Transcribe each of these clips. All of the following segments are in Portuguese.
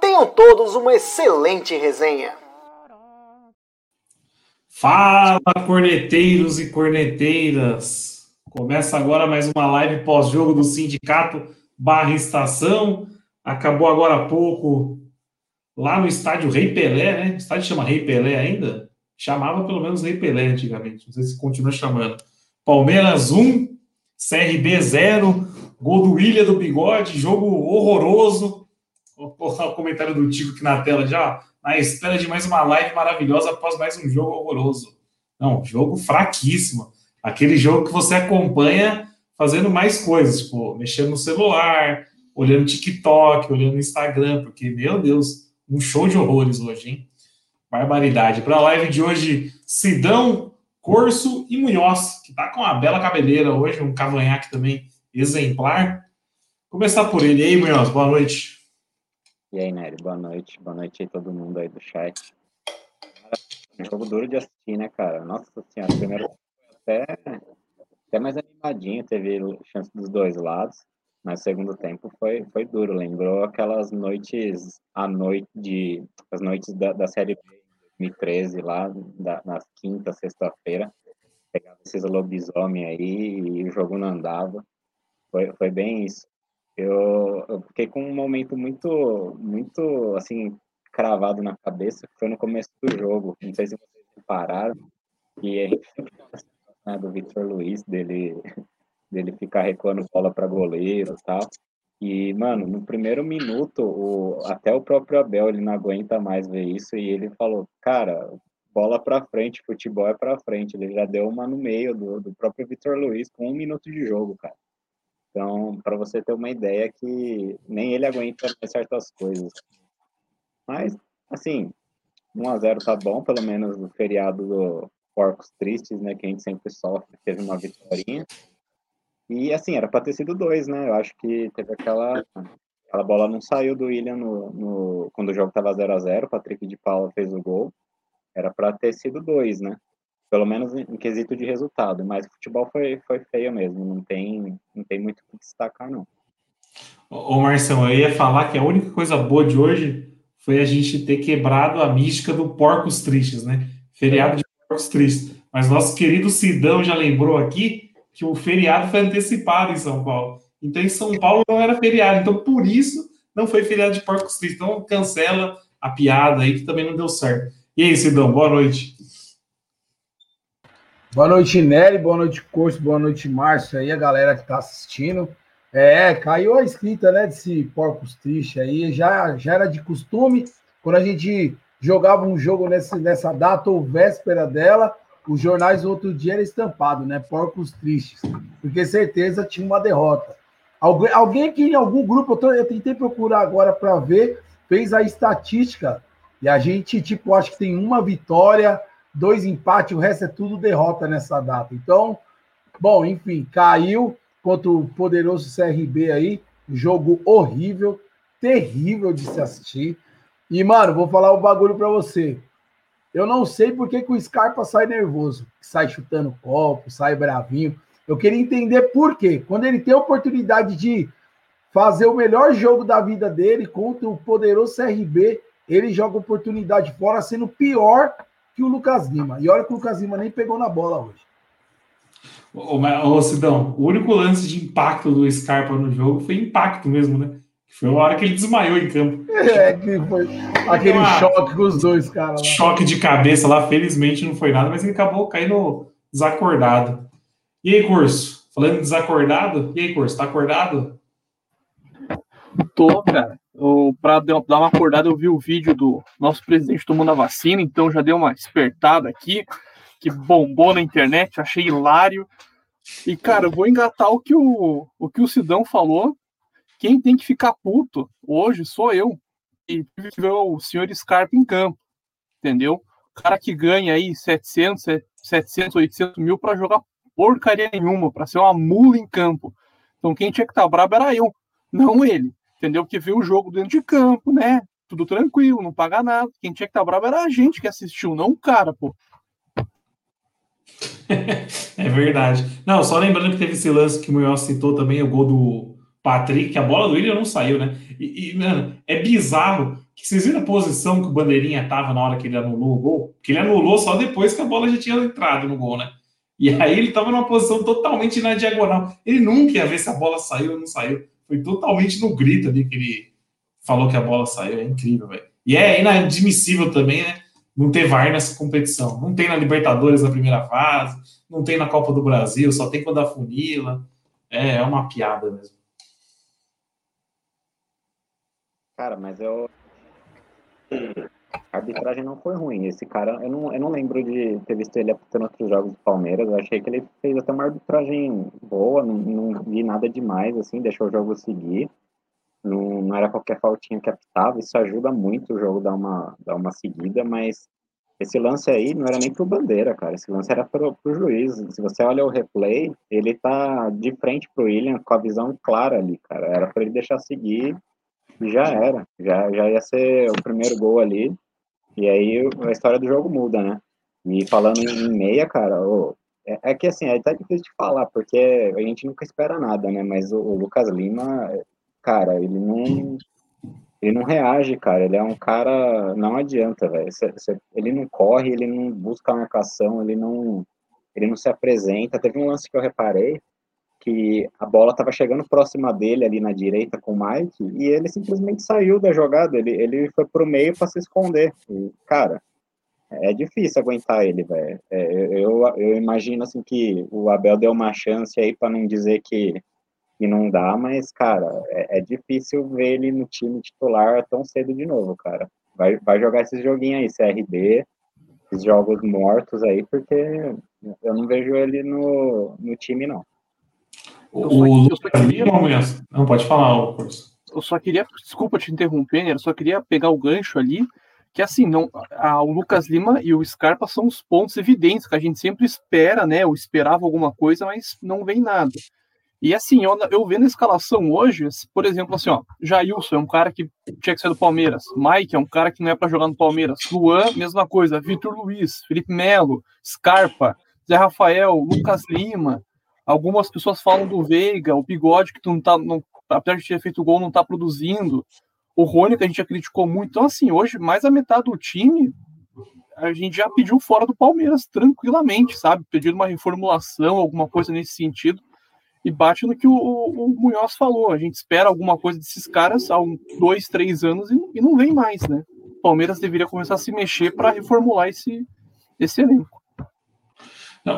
Tenham todos uma excelente resenha. Fala, corneteiros e corneteiras! Começa agora mais uma live pós-jogo do Sindicato Barra Estação. Acabou agora há pouco lá no estádio Rei Pelé, né? O estádio chama Rei Pelé ainda? Chamava pelo menos Rei Pelé antigamente, não sei se continua chamando. Palmeiras 1, CRB 0, gol do William do Bigode, jogo horroroso o comentário do Tico aqui na tela já, na espera de mais uma live maravilhosa após mais um jogo horroroso. Não, jogo fraquíssimo. Aquele jogo que você acompanha fazendo mais coisas, tipo, mexendo no celular, olhando TikTok, olhando Instagram, porque, meu Deus, um show de horrores hoje, hein? Barbaridade. Para a live de hoje, Sidão, Corso e Munhoz, que tá com uma bela cabeleira hoje, um cavanhaque também exemplar. Começar por ele. E aí, Munhoz, boa noite. E aí, Nery, boa noite. Boa noite aí todo mundo aí do chat. Um jogo duro de assistir, né, cara? Nossa senhora, primeiro até, até mais animadinho, teve chance dos dois lados, mas segundo tempo foi, foi duro. Lembrou aquelas noites, a noite de, as noites da, da Série B 2013 lá, da, na quinta, sexta-feira. Pegava esses lobisomem aí e o jogo não andava. Foi, foi bem isso. Eu, eu fiquei com um momento muito, muito, assim, cravado na cabeça, que foi no começo do jogo. Não sei se vocês repararam, e gente sempre né, do Victor Luiz, dele, dele ficar recuando bola para goleiro e tal. E, mano, no primeiro minuto, o, até o próprio Abel, ele não aguenta mais ver isso, e ele falou, cara, bola para frente, futebol é para frente. Ele já deu uma no meio do, do próprio Victor Luiz com um minuto de jogo, cara. Então, para você ter uma ideia que nem ele aguenta certas coisas. Mas, assim, 1 a 0 tá bom, pelo menos no feriado do Porcos Tristes, né, que a gente sempre sofre, teve uma vitória. E, assim, era para ter sido dois, né? Eu acho que teve aquela aquela bola não saiu do William no, no quando o jogo tava 0 a 0 o Patrick de Paula fez o gol. Era para ter sido dois, né? Pelo menos em quesito de resultado, mas o futebol foi, foi feio mesmo, não tem, não tem muito o que destacar, não. Ô, Marcelo, eu ia falar que a única coisa boa de hoje foi a gente ter quebrado a mística do Porcos Tristes, né? Feriado de Porcos Tristes. Mas nosso querido Sidão já lembrou aqui que o feriado foi antecipado em São Paulo. Então, em São Paulo não era feriado. Então, por isso, não foi feriado de Porcos Tristes. Então, cancela a piada aí, que também não deu certo. E aí, Sidão, boa noite. Boa noite, Nery, boa noite, Curso, boa noite, Márcio, aí, a galera que está assistindo. É, caiu a escrita, né, desse Porcos Triste aí, já, já era de costume, quando a gente jogava um jogo nesse, nessa data ou véspera dela, os jornais outro dia era estampado, né, Porcos Tristes, porque certeza tinha uma derrota. Alguém, alguém aqui em algum grupo, eu, tô, eu tentei procurar agora para ver, fez a estatística, e a gente, tipo, acho que tem uma vitória dois empates, o resto é tudo derrota nessa data. Então, bom, enfim, caiu contra o poderoso CRB aí, jogo horrível, terrível de se assistir. E, mano, vou falar o um bagulho para você. Eu não sei por que, que o Scarpa sai nervoso, sai chutando copo, sai bravinho. Eu queria entender por quê. Quando ele tem a oportunidade de fazer o melhor jogo da vida dele contra o poderoso CRB, ele joga oportunidade fora, sendo pior que o Lucas Lima. E olha que o Lucas Lima nem pegou na bola hoje. Ô, ô Sidão, o único lance de impacto do Scarpa no jogo foi impacto mesmo, né? Foi a hora que ele desmaiou em campo. É, que foi aquele Uma... choque com os dois, cara. Choque de cabeça lá, felizmente não foi nada, mas ele acabou caindo desacordado. E aí, Curso? Falando desacordado, e aí, Curso, tá acordado? Tô, cara para dar uma acordada, eu vi o vídeo do nosso presidente tomando a vacina, então já deu uma despertada aqui, que bombou na internet, achei hilário. E, cara, eu vou engatar o que o, o que o Sidão falou. Quem tem que ficar puto hoje sou eu. tive que ver o senhor Scarpa em campo, entendeu? O cara que ganha aí 700, 700, 800 mil para jogar porcaria nenhuma, para ser uma mula em campo. Então quem tinha que estar tá brabo era eu, não ele, entendeu? Que viu o jogo dentro de campo, né? Tudo tranquilo, não paga nada. Quem tinha que estar tá brabo era a gente que assistiu, não o cara, pô. é verdade. Não, só lembrando que teve esse lance que o Munhoz citou também, o gol do Patrick, a bola do William não saiu, né? E, e, mano, é bizarro que vocês viram a posição que o Bandeirinha tava na hora que ele anulou o gol? Que ele anulou só depois que a bola já tinha entrado no gol, né? E aí ele tava numa posição totalmente na diagonal. Ele nunca ia ver se a bola saiu ou não saiu. Foi totalmente no grito ali que ele falou que a bola saiu. É incrível, velho. E é inadmissível também, né? não ter VAR nessa competição. Não tem na Libertadores na primeira fase, não tem na Copa do Brasil, só tem quando a funila. É, é uma piada mesmo. Cara, mas eu. A arbitragem não foi ruim. Esse cara, eu não, eu não lembro de ter visto ele apitando outros jogos do Palmeiras. Eu achei que ele fez até uma arbitragem boa, não, não vi nada demais, assim, deixou o jogo seguir. Não, não era qualquer faltinha que apitava, isso ajuda muito o jogo dar uma, dar uma seguida, mas esse lance aí não era nem pro Bandeira, cara. Esse lance era pro, pro juiz. Se você olha o replay, ele tá de frente pro William com a visão clara ali, cara. Era para ele deixar seguir e já era. Já, já ia ser o primeiro gol ali. E aí a história do jogo muda, né? E falando em meia, cara, é, é, que assim, é até difícil de falar, porque a gente nunca espera nada, né? Mas o, o Lucas Lima, cara, ele não ele não reage, cara. Ele é um cara. Não adianta, velho. Ele não corre, ele não busca marcação, ele não, ele não se apresenta. Teve um lance que eu reparei que a bola estava chegando próxima dele ali na direita com o Mike e ele simplesmente saiu da jogada. Ele, ele foi pro meio para se esconder. E, cara, é difícil aguentar ele, velho. É, eu, eu imagino assim que o Abel deu uma chance aí para não dizer que que não dá, mas, cara, é, é, difícil ver ele no time titular tão cedo de novo, cara. Vai, vai jogar esses joguinhos aí, CRB, esses jogos mortos aí, porque eu não vejo ele no, no time, não. O, eu só queria... Não, pode falar, curso. Eu só queria, desculpa te interromper, né? eu só queria pegar o gancho ali, que assim, não, a, o Lucas Lima e o Scarpa são os pontos evidentes que a gente sempre espera, né? Ou esperava alguma coisa, mas não vem nada. E assim, eu, eu vendo a escalação hoje, por exemplo, assim, ó, Jailson é um cara que tinha que ser do Palmeiras, Mike é um cara que não é para jogar no Palmeiras, Luan, mesma coisa, Vitor Luiz, Felipe Melo, Scarpa, Zé Rafael, Lucas Lima, algumas pessoas falam do Veiga, o Bigode, que não tá, não, apesar de ter feito gol, não tá produzindo, o Rony, que a gente já criticou muito, então assim, hoje, mais a metade do time, a gente já pediu fora do Palmeiras tranquilamente, sabe, pedindo uma reformulação, alguma coisa nesse sentido, e bate no que o, o, Munhoz falou. A gente espera alguma coisa desses caras há um, dois, três anos e, e, não vem mais, né? O Palmeiras deveria começar a se mexer para reformular esse, esse elenco.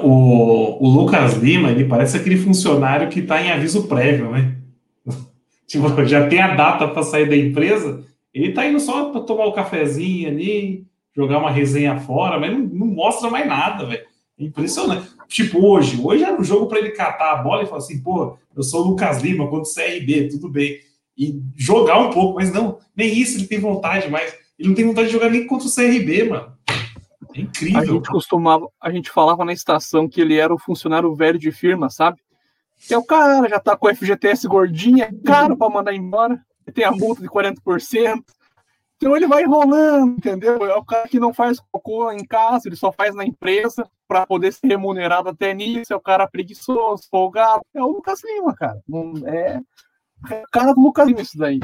O, o Lucas Lima, ele parece aquele funcionário que está em aviso prévio, né? tipo, já tem a data para sair da empresa, ele está indo só para tomar o um cafezinho ali, jogar uma resenha fora, mas não, não mostra mais nada, velho. Impressionante. Tipo, hoje. Hoje era um jogo para ele catar a bola e falar assim, pô, eu sou o Lucas Lima contra o CRB, tudo bem. E jogar um pouco, mas não, nem isso ele tem vontade mais. Ele não tem vontade de jogar nem contra o CRB, mano. É incrível. A gente costumava, a gente falava na estação que ele era o funcionário velho de firma, sabe? Que é o cara, já tá com o FGTS gordinho, é caro para mandar embora, tem a multa de 40%. Então ele vai enrolando, entendeu? É o cara que não faz cocô em casa, ele só faz na empresa para poder ser remunerado até nisso. É o cara preguiçoso, folgado. É o Lucas Lima, cara. É, é o cara do Lucas Lima isso daí.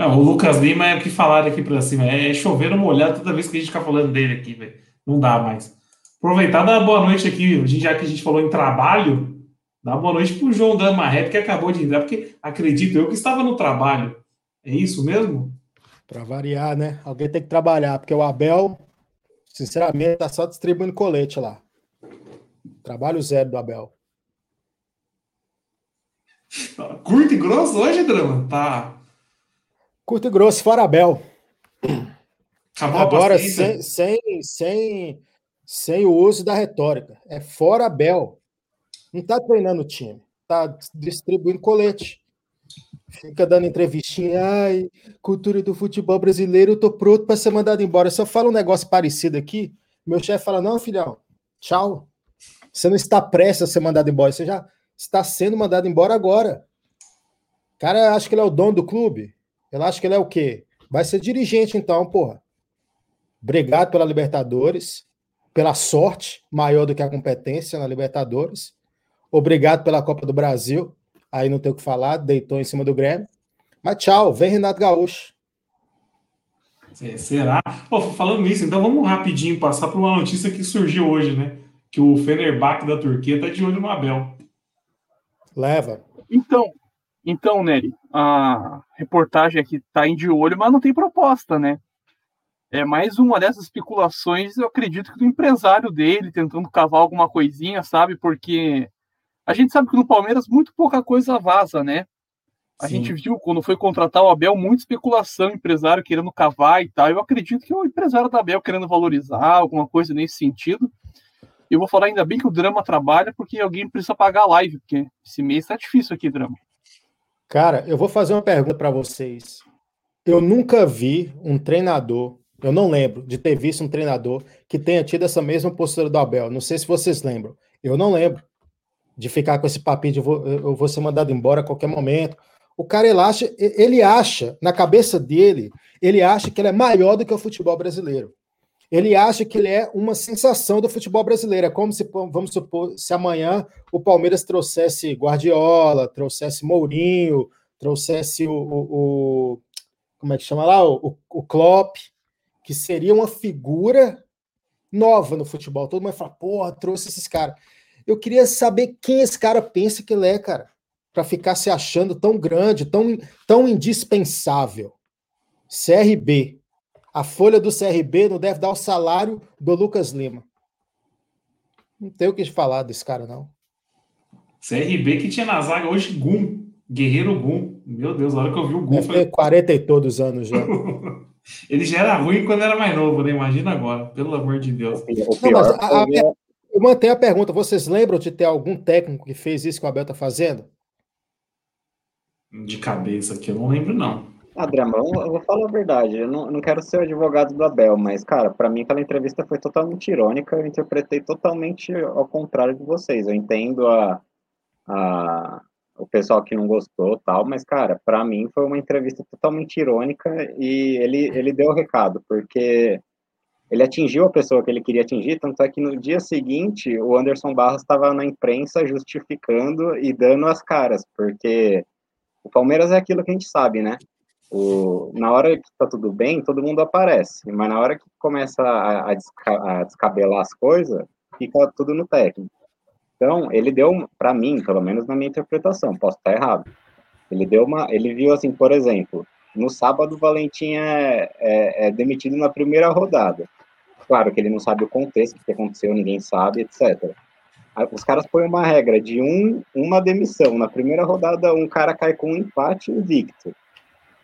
Não, o Lucas Lima é o que falaram aqui para cima. É chover uma olhada toda vez que a gente fica falando dele aqui, velho. Não dá mais. Aproveitar dar boa noite aqui, já que a gente falou em trabalho, dá boa noite pro João Damarreto, que acabou de entrar, porque acredito eu que estava no trabalho. É isso mesmo? Para variar, né? Alguém tem que trabalhar, porque o Abel, sinceramente, tá só distribuindo colete lá. Trabalho zero do Abel. Curto e grosso hoje, Drama? Tá. Curto e grosso, fora Abel. Acabou Agora, sem, sem, sem, sem o uso da retórica. É fora Abel. Não tá treinando o time. Tá distribuindo colete. Fica dando entrevistinha, ai, cultura do futebol brasileiro, eu tô pronto para ser mandado embora. Se eu falo um negócio parecido aqui, meu chefe fala: não, filhão, tchau. Você não está prestes a ser mandado embora, você já está sendo mandado embora agora. O cara acha que ele é o dono do clube. Ele acha que ele é o quê? Vai ser dirigente, então, porra. Obrigado pela Libertadores, pela sorte maior do que a competência na Libertadores. Obrigado pela Copa do Brasil aí não tem o que falar, deitou em cima do Grêmio. Mas tchau, vem Renato Gaúcho. É, será? Pô, falando nisso, então vamos rapidinho passar por uma notícia que surgiu hoje, né? Que o Fenerbahçe da Turquia tá de olho no Abel. Leva. Então, então, Nery, a reportagem aqui tá em de olho, mas não tem proposta, né? É mais uma dessas especulações, eu acredito que do empresário dele tentando cavar alguma coisinha, sabe? Porque a gente sabe que no Palmeiras muito pouca coisa vaza, né? A Sim. gente viu quando foi contratar o Abel, muita especulação, empresário querendo cavar e tal. Eu acredito que o empresário da Abel querendo valorizar, alguma coisa nesse sentido. Eu vou falar ainda bem que o Drama trabalha, porque alguém precisa pagar a live, porque esse mês tá difícil aqui, Drama. Cara, eu vou fazer uma pergunta para vocês. Eu nunca vi um treinador, eu não lembro de ter visto um treinador que tenha tido essa mesma postura do Abel. Não sei se vocês lembram. Eu não lembro de ficar com esse papinho de eu vou ser mandado embora a qualquer momento. O cara, ele acha, ele acha, na cabeça dele, ele acha que ele é maior do que o futebol brasileiro. Ele acha que ele é uma sensação do futebol brasileiro. É como se, vamos supor, se amanhã o Palmeiras trouxesse Guardiola, trouxesse Mourinho, trouxesse o, o, o como é que chama lá? O, o Klopp, que seria uma figura nova no futebol. Todo mundo fala, porra, trouxe esses caras. Eu queria saber quem esse cara pensa que ele é, cara, para ficar se achando tão grande, tão, tão indispensável. CRB. A folha do CRB não deve dar o salário do Lucas Lima. Não tem o que falar desse cara, não. CRB que tinha na zaga hoje Gum, Guerreiro Gum. Meu Deus, a hora que eu vi o Gum. Deve falei... 40 e todos anos já. Ele já era ruim quando era mais novo, né? Imagina agora, pelo amor de Deus. Não, mas a, a, eu mantenho a pergunta: vocês lembram de ter algum técnico que fez isso que o Abel está fazendo? De cabeça aqui, eu não lembro, não. Drama, eu vou falar a verdade. Eu não, não quero ser o advogado do Abel, mas, cara, para mim aquela entrevista foi totalmente irônica. Eu interpretei totalmente ao contrário de vocês. Eu entendo a, a, o pessoal que não gostou tal, mas, cara, para mim foi uma entrevista totalmente irônica e ele, ele deu o recado, porque ele atingiu a pessoa que ele queria atingir, tanto é que no dia seguinte o Anderson Barros estava na imprensa justificando e dando as caras, porque o Palmeiras é aquilo que a gente sabe, né? O, na hora que tá tudo bem, todo mundo aparece, mas na hora que começa a, a, desca, a descabelar as coisas, fica tudo no técnico. Então, ele deu, para mim, pelo menos na minha interpretação, posso estar errado, ele deu uma, ele viu assim, por exemplo, no sábado o Valentim é, é, é demitido na primeira rodada. Claro que ele não sabe o contexto, o que aconteceu, ninguém sabe, etc. Os caras põem uma regra de um, uma demissão. Na primeira rodada, um cara cai com um empate invicto.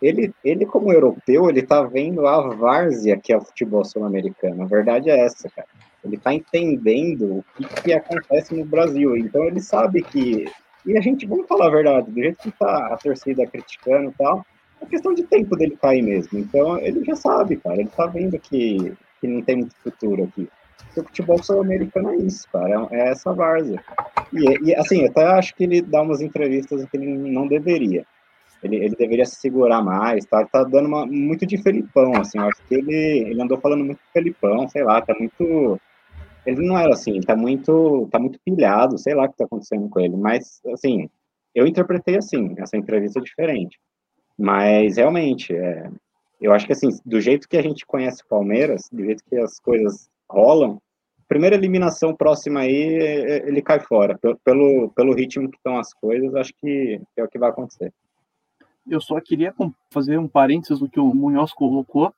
Ele, ele como europeu, ele tá vendo a várzea que é o futebol sul-americano. A verdade é essa, cara. Ele tá entendendo o que, que acontece no Brasil. Então ele sabe que... E a gente, vamos falar a verdade, do jeito que tá a torcida criticando e tal, é questão de tempo dele cair mesmo. Então ele já sabe, cara. Ele tá vendo que que não tem muito futuro aqui. o futebol sul-americano é isso, cara, é, é essa várzea. E, e, assim, até acho que ele dá umas entrevistas que ele não deveria. Ele, ele deveria se segurar mais, tá, tá dando uma, muito de Felipão, assim, acho que ele, ele andou falando muito de Felipão, sei lá, tá muito... Ele não era assim, tá muito, tá muito pilhado, sei lá o que tá acontecendo com ele, mas, assim, eu interpretei assim, essa entrevista diferente. Mas, realmente, é, eu acho que assim, do jeito que a gente conhece o Palmeiras, do jeito que as coisas rolam, primeira eliminação próxima aí, é, é, ele cai fora. Pelo, pelo ritmo que estão as coisas, acho que é o que vai acontecer. Eu só queria fazer um parênteses do que o Munhoz colocou,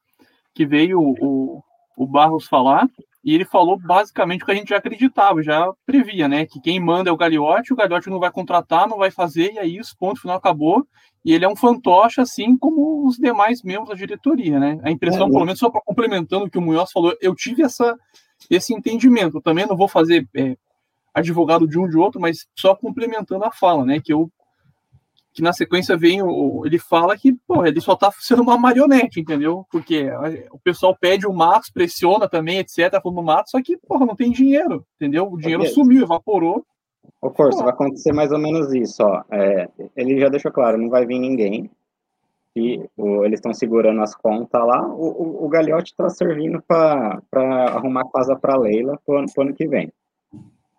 que veio o, o Barros falar, e ele falou basicamente o que a gente já acreditava, já previa, né? Que quem manda é o Gagliotti, o Gagliotti não vai contratar, não vai fazer, e aí o ponto final acabou. E ele é um fantoche, assim como os demais membros da diretoria, né? A impressão, é, pelo menos, só para complementando o que o Munhoz falou, eu tive essa, esse entendimento. Eu também não vou fazer é, advogado de um de outro, mas só complementando a fala, né? Que eu que na sequência vem o. Ele fala que, pô, ele só tá sendo uma marionete, entendeu? Porque o pessoal pede o Matos, pressiona também, etc. Falando no Matos, só que, porra, não tem dinheiro, entendeu? O dinheiro okay. sumiu, evaporou. Ô, Corso, vai acontecer mais ou menos isso, ó. É, ele já deixou claro, não vai vir ninguém. E o, eles estão segurando as contas lá. O, o, o Gagliotti está servindo para arrumar casa para Leila pro, pro ano que vem.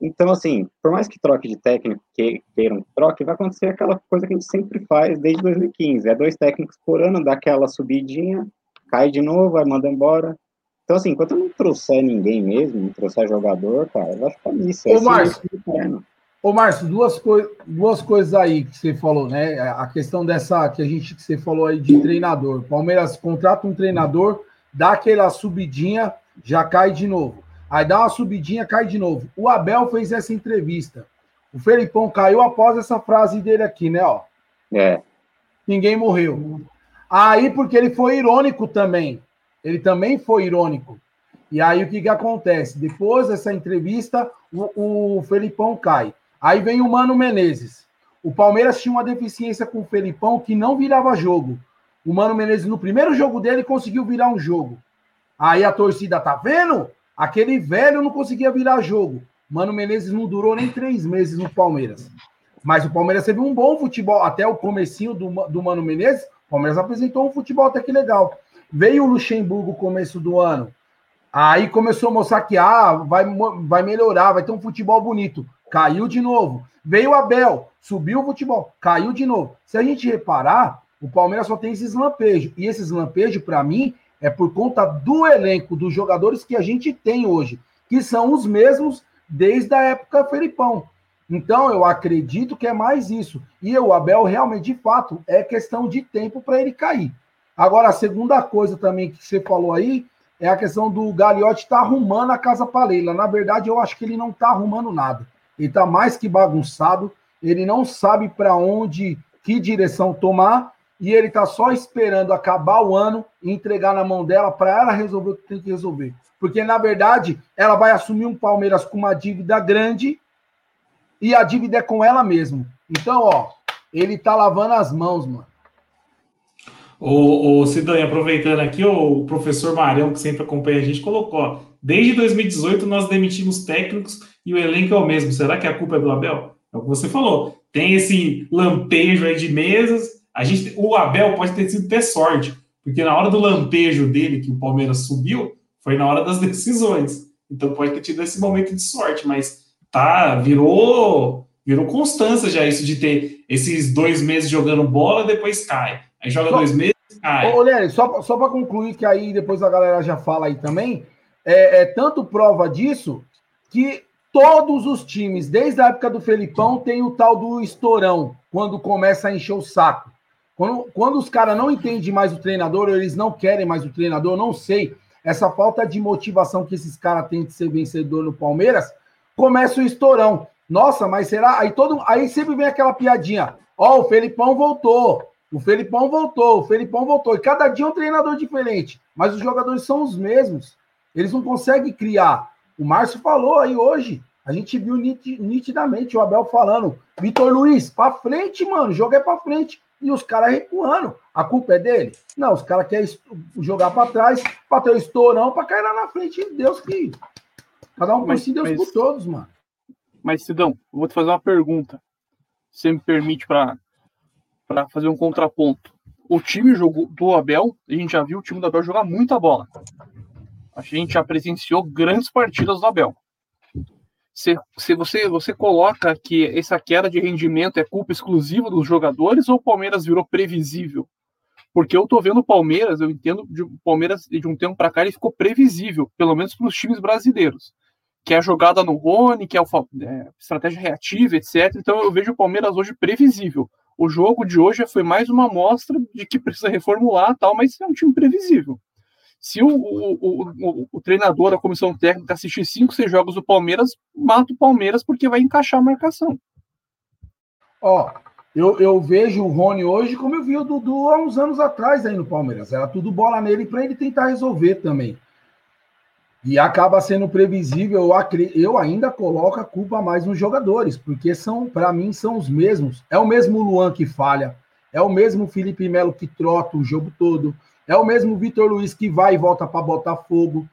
Então, assim, por mais que troque de técnico, que queiram troque, vai acontecer aquela coisa que a gente sempre faz desde 2015. É dois técnicos por ano, dá aquela subidinha, cai de novo, vai mandar embora. Então, assim, enquanto não trouxer ninguém mesmo, não trouxer jogador, cara, vai ficar nisso. Ô, Márcio, Ô, Márcio, duas, coi duas coisas aí que você falou, né? A questão dessa que a gente que você falou aí de treinador. Palmeiras contrata um treinador, dá aquela subidinha, já cai de novo. Aí dá uma subidinha, cai de novo. O Abel fez essa entrevista. O Felipão caiu após essa frase dele aqui, né? Ó. É. Ninguém morreu. Aí, porque ele foi irônico também. Ele também foi irônico. E aí, o que, que acontece? Depois dessa entrevista, o, o Felipão cai. Aí vem o Mano Menezes. O Palmeiras tinha uma deficiência com o Felipão que não virava jogo. O Mano Menezes, no primeiro jogo dele, conseguiu virar um jogo. Aí a torcida, tá vendo? Aquele velho não conseguia virar jogo. Mano Menezes não durou nem três meses no Palmeiras. Mas o Palmeiras teve um bom futebol. Até o comecinho do, do Mano Menezes, o Palmeiras apresentou um futebol até que legal. Veio o Luxemburgo começo do ano. Aí começou a mostrar que ah, vai, vai melhorar, vai ter um futebol bonito caiu de novo. Veio Abel, subiu o futebol, caiu de novo. Se a gente reparar, o Palmeiras só tem esses lampejos. E esses lampejos, para mim, é por conta do elenco, dos jogadores que a gente tem hoje, que são os mesmos desde a época Felipão. Então, eu acredito que é mais isso. E o Abel, realmente, de fato, é questão de tempo para ele cair. Agora, a segunda coisa também que você falou aí é a questão do Gagliotti estar tá arrumando a casa para Leila. Na verdade, eu acho que ele não está arrumando nada ele está mais que bagunçado, ele não sabe para onde, que direção tomar, e ele está só esperando acabar o ano e entregar na mão dela para ela resolver o que tem que resolver. Porque, na verdade, ela vai assumir um Palmeiras com uma dívida grande e a dívida é com ela mesmo. Então, ó, ele tá lavando as mãos, mano. O, o aproveitando aqui, o professor Marião, que sempre acompanha a gente, colocou: ó, desde 2018 nós demitimos técnicos e o elenco é o mesmo. Será que a culpa é do Abel? É o que você falou. Tem esse lampejo aí de mesas. A gente, o Abel pode ter sido ter sorte, porque na hora do lampejo dele, que o Palmeiras subiu, foi na hora das decisões. Então pode ter tido esse momento de sorte, mas tá, virou, virou constância já isso de ter esses dois meses jogando bola, depois cai. Aí joga só, dois meses, cai. Ô, só, só para concluir, que aí depois a galera já fala aí também, é, é tanto prova disso que Todos os times, desde a época do Felipão, tem o tal do estourão, quando começa a encher o saco. Quando, quando os caras não entendem mais o treinador, ou eles não querem mais o treinador, não sei. Essa falta de motivação que esses caras têm de ser vencedor no Palmeiras, começa o estourão. Nossa, mas será? Aí, todo, aí sempre vem aquela piadinha. Ó, oh, o Felipão voltou. O Felipão voltou, o Felipão voltou. E cada dia é um treinador diferente. Mas os jogadores são os mesmos. Eles não conseguem criar. O Márcio falou aí hoje. A gente viu nitidamente o Abel falando: Vitor Luiz, pra frente, mano, joga é pra frente. E os caras recuando. A culpa é dele? Não, os caras querem jogar para trás, para ter o estourão, para cair lá na frente. Deus que. Cada um por si, Deus mas, por todos, mano. Mas, Sidão, eu vou te fazer uma pergunta. Você me permite para fazer um contraponto. O time jogou, do Abel, a gente já viu o time do Abel jogar muita bola. A gente já presenciou grandes partidas do Abel. Se, se você, você coloca que essa queda de rendimento é culpa exclusiva dos jogadores ou o Palmeiras virou previsível? Porque eu tô vendo o Palmeiras, eu entendo de Palmeiras de um tempo para cá ele ficou previsível, pelo menos para os times brasileiros, que é a jogada no Rony, que é a é, estratégia reativa, etc. Então eu vejo o Palmeiras hoje previsível. O jogo de hoje foi mais uma amostra de que precisa reformular, tal, mas é um time previsível. Se o, o, o, o, treinador, a comissão técnica assistir cinco, seis jogos do Palmeiras, mata o Palmeiras porque vai encaixar a marcação. Ó, eu, eu vejo o Rony hoje como eu vi o Dudu há uns anos atrás aí no Palmeiras. Era tudo bola nele para ele tentar resolver também. E acaba sendo previsível, eu ainda coloco a culpa mais nos jogadores, porque são, para mim, são os mesmos. É o mesmo Luan que falha, é o mesmo Felipe Melo que trota o jogo todo, é o mesmo Vitor Luiz que vai e volta para Botafogo,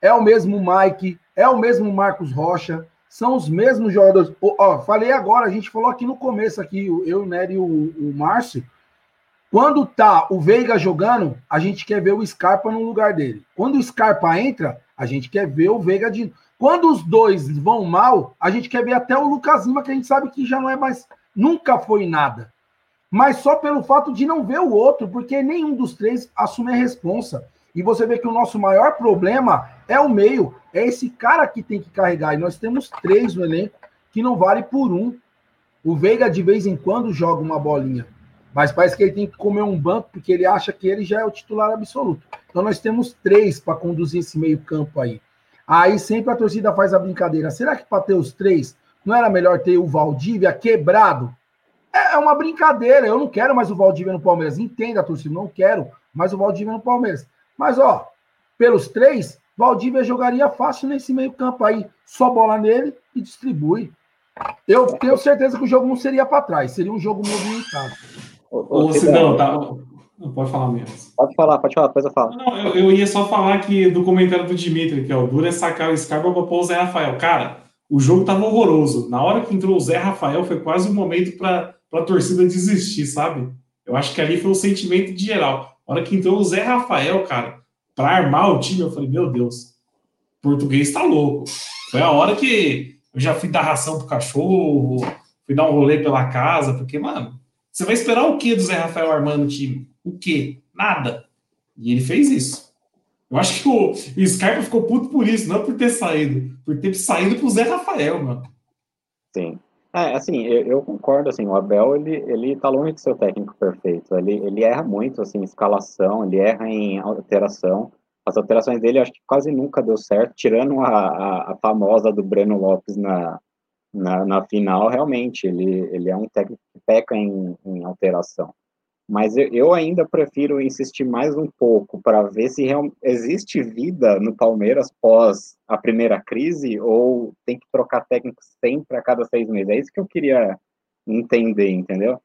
é o mesmo Mike, é o mesmo Marcos Rocha, são os mesmos jogadores. Ó, falei agora, a gente falou aqui no começo, aqui, eu, o Nery e o, o Márcio, quando tá o Veiga jogando, a gente quer ver o Scarpa no lugar dele. Quando o Scarpa entra, a gente quer ver o Veiga de. Quando os dois vão mal, a gente quer ver até o Lucas Lima, que a gente sabe que já não é mais. Nunca foi nada. Mas só pelo fato de não ver o outro, porque nenhum dos três assume a responsa. E você vê que o nosso maior problema é o meio. É esse cara que tem que carregar. E nós temos três no elenco que não vale por um. O Veiga, de vez em quando, joga uma bolinha. Mas parece que ele tem que comer um banco porque ele acha que ele já é o titular absoluto. Então nós temos três para conduzir esse meio-campo aí. Aí sempre a torcida faz a brincadeira. Será que para ter os três não era melhor ter o Valdívia quebrado? É, é uma brincadeira. Eu não quero mais o Valdívia no Palmeiras. Entenda, torcida, não quero mais o Valdívia no Palmeiras. Mas, ó, pelos três, Valdívia jogaria fácil nesse meio-campo aí. Só bola nele e distribui. Eu tenho certeza que o jogo não seria para trás, seria um jogo movimentado. Ô, Sidão, tá. Não, pode falar mesmo. Pode falar, pode falar, depois eu falo. Não, eu, eu, ia só falar que do comentário do Dimitri, que é o duro é sacar o Scarpa pra pôr o Zé Rafael. Cara, o jogo tava horroroso. Na hora que entrou o Zé Rafael, foi quase o um momento pra, pra torcida desistir, sabe? Eu acho que ali foi o sentimento de geral. Na hora que entrou o Zé Rafael, cara, pra armar o time, eu falei, meu Deus, o português tá louco. Foi a hora que eu já fui dar ração pro cachorro, fui dar um rolê pela casa, porque, mano, você vai esperar o que do Zé Rafael armando o time? O quê? Nada. E ele fez isso. Eu acho que o, o Scarpa ficou puto por isso, não por ter saído, por ter saído pro Zé Rafael, mano. Sim. É, assim, eu, eu, concordo, assim, o Abel, ele, ele tá longe de ser o técnico perfeito, ele, ele erra muito, assim, em escalação, ele erra em alteração, as alterações dele acho que quase nunca deu certo, tirando a, a, a famosa do Breno Lopes na, na, na, final, realmente, ele, ele é um técnico que peca em, em alteração. Mas eu, eu, ainda prefiro insistir mais um pouco para ver se real, existe vida no Palmeiras pós a primeira crise ou tem que trocar técnico sempre a cada seis meses. É isso que eu queria entender, entendeu?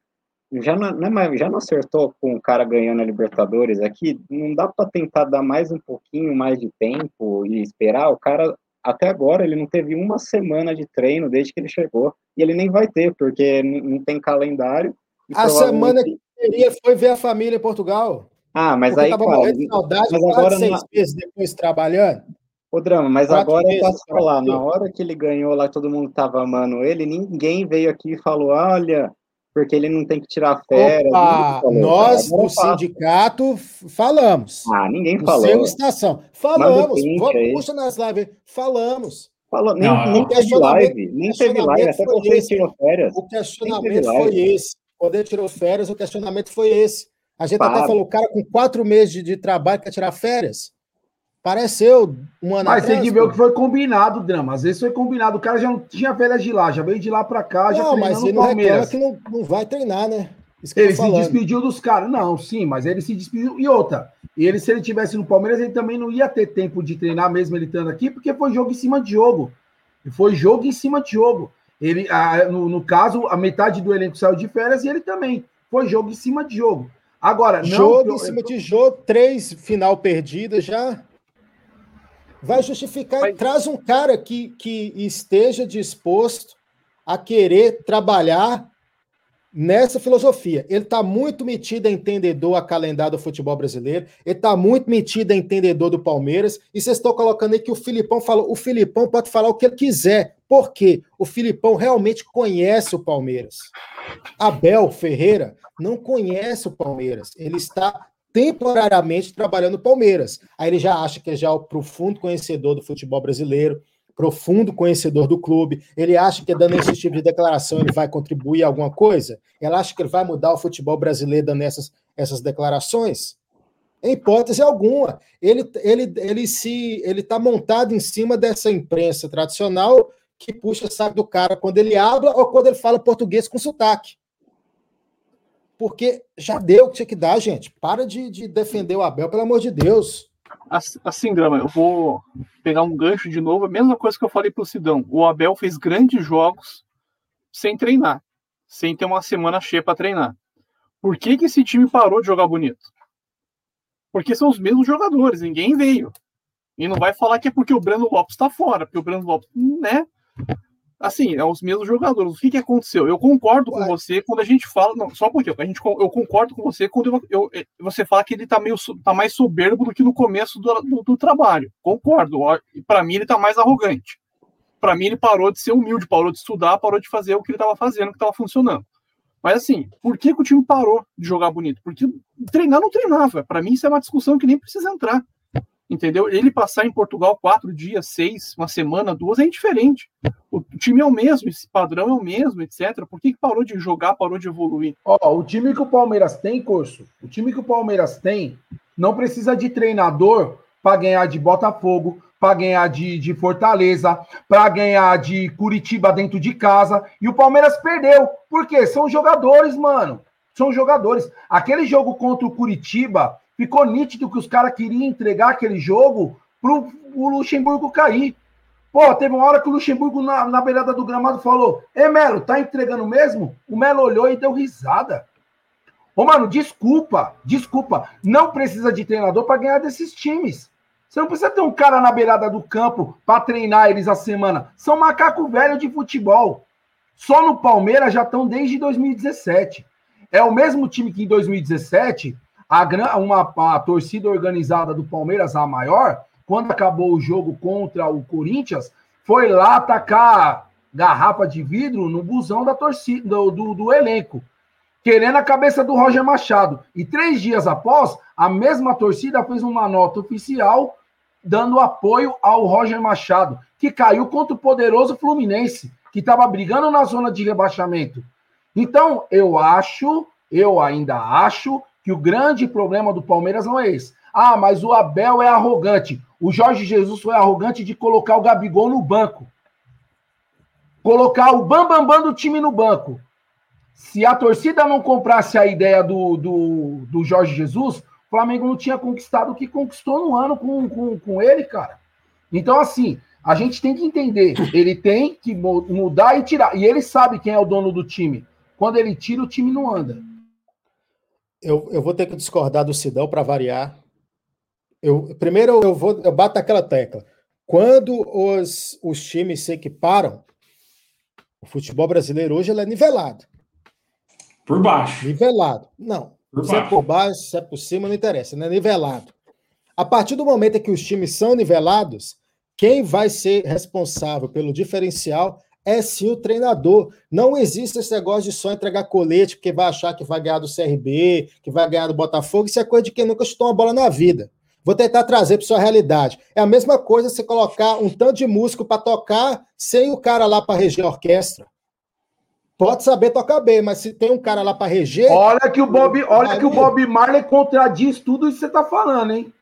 Já não, não é já não acertou com o cara ganhando a Libertadores aqui? Não dá para tentar dar mais um pouquinho mais de tempo e esperar? O cara até agora ele não teve uma semana de treino desde que ele chegou. E ele nem vai ter, porque não tem calendário. A semana que queria foi ver a família em Portugal. Ah, mas aí, tava cara, de saudade, mas agora seis não... meses depois trabalhando. O drama, mas Quatro agora eu posso falar, na hora que ele ganhou lá, todo mundo tava amando ele, ninguém veio aqui e falou, olha, porque ele não tem que tirar férias. Opa, nós, do sindicato, falamos. Ah, ninguém falou. Seu estação. Falamos. Puxa nas lives. Falamos. Falou, nem, não, nem teve live. Nem teve live. Até você tirou férias. O questionamento foi esse. Quando ele tirou férias, o questionamento foi esse. A gente até falou, o cara com quatro meses de, de trabalho quer tirar férias. Pareceu um ano Mas tem que ver o que foi combinado, Drama. Às vezes foi combinado. O cara já não tinha férias de lá, já veio de lá para cá, já Não, mas ele não reclama que não, não vai treinar, né? ele se despediu dos caras. Não, sim, mas ele se despediu. E outra, ele, se ele tivesse no Palmeiras, ele também não ia ter tempo de treinar, mesmo ele estando aqui, porque foi jogo em cima de jogo. Foi jogo em cima de jogo. Ele, a, no, no, caso, a metade do elenco saiu de férias e ele também. Foi jogo em cima de jogo. Agora, jogo não, em cima eu... de jogo, três final perdidas já vai justificar Mas... traz um cara que, que esteja disposto a querer trabalhar nessa filosofia. Ele está muito metido a entendedor a calendário do futebol brasileiro, ele está muito metido a entendedor do Palmeiras, e vocês estão colocando aí que o Filipão falou, o Filipão pode falar o que ele quiser, porque o Filipão realmente conhece o Palmeiras. Abel Ferreira não conhece o Palmeiras, ele está temporariamente trabalhando no Palmeiras. Aí ele já acha que é já o profundo conhecedor do futebol brasileiro, profundo conhecedor do clube. Ele acha que dando esse tipo de declaração ele vai contribuir a alguma coisa? Ela acha que ele vai mudar o futebol brasileiro dando essas, essas declarações? Em hipótese alguma. Ele ele ele se ele está montado em cima dessa imprensa tradicional que puxa sabe do cara quando ele habla ou quando ele fala português com sotaque porque já deu o que tinha que dar, gente. Para de, de defender o Abel, pelo amor de Deus. Assim, Grama, eu vou pegar um gancho de novo, a mesma coisa que eu falei pro Sidão. O Abel fez grandes jogos sem treinar, sem ter uma semana cheia para treinar. Por que, que esse time parou de jogar bonito? Porque são os mesmos jogadores, ninguém veio. E não vai falar que é porque o Breno Lopes está fora, porque o Breno Lopes, né? Assim, é os mesmos jogadores. O que, que aconteceu? Eu concordo com você quando a gente fala. Não, só porque a gente, eu concordo com você quando eu, eu, eh, você fala que ele tá, meio, tá mais soberbo do que no começo do, do, do trabalho. Concordo. Para mim, ele tá mais arrogante. Para mim, ele parou de ser humilde, parou de estudar, parou de fazer o que ele estava fazendo, que estava funcionando. Mas assim, por que, que, o time parou de jogar bonito? Porque treinar não treinava. Para mim, isso é uma discussão que nem precisa entrar entendeu? Ele passar em Portugal quatro dias, seis, uma semana, duas, é indiferente. O time é o mesmo, esse padrão é o mesmo, etc. Por que, que parou de jogar, parou de evoluir? Ó, o time que o Palmeiras tem, Curso, o time que o Palmeiras tem não precisa de treinador para ganhar de Botafogo, para ganhar de, de Fortaleza, para ganhar de Curitiba dentro de casa. E o Palmeiras perdeu. Por quê? São jogadores, mano. São jogadores. Aquele jogo contra o Curitiba, ficou nítido que os caras queriam entregar aquele jogo pro o Luxemburgo cair. Pô, teve uma hora que o Luxemburgo na, na beirada do gramado falou: Ê, Melo, tá entregando mesmo? O Melo olhou e deu risada. Ô, mano, desculpa, desculpa. Não precisa de treinador para ganhar desses times. Você não precisa ter um cara na beirada do campo para treinar eles a semana. São macaco velho de futebol. Só no Palmeiras já estão desde 2017. É o mesmo time que em 2017 a, uma, a torcida organizada do Palmeiras, a maior, quando acabou o jogo contra o Corinthians, foi lá atacar garrafa de vidro no busão da torcida, do, do, do elenco, querendo a cabeça do Roger Machado. E três dias após, a mesma torcida fez uma nota oficial dando apoio ao Roger Machado, que caiu contra o poderoso Fluminense, que estava brigando na zona de rebaixamento. Então, eu acho, eu ainda acho que o grande problema do Palmeiras não é esse. Ah, mas o Abel é arrogante. O Jorge Jesus foi arrogante de colocar o Gabigol no banco. Colocar o bambambam bam, bam do time no banco. Se a torcida não comprasse a ideia do, do, do Jorge Jesus, o Flamengo não tinha conquistado o que conquistou no ano com, com, com ele, cara. Então, assim, a gente tem que entender. Ele tem que mudar e tirar. E ele sabe quem é o dono do time. Quando ele tira, o time não anda eu, eu vou ter que discordar do Sidão para variar. Eu, primeiro, eu vou eu bato aquela tecla. Quando os, os times se equiparam, o futebol brasileiro hoje ele é nivelado. Por baixo. Nivelado. Não. Por se baixo. é por baixo, se é por cima, não interessa, não é nivelado. A partir do momento em que os times são nivelados, quem vai ser responsável pelo diferencial é sim o treinador. Não existe esse negócio de só entregar colete, porque vai achar que vai ganhar do CRB, que vai ganhar do Botafogo. Isso é coisa de quem nunca chutou uma bola na vida. Vou tentar trazer para sua realidade. É a mesma coisa você colocar um tanto de músico para tocar sem o cara lá para reger a orquestra. Pode saber tocar bem, mas se tem um cara lá para reger. Olha que o Bob, olha que o Bob Marley contradiz tudo isso que você está falando, hein?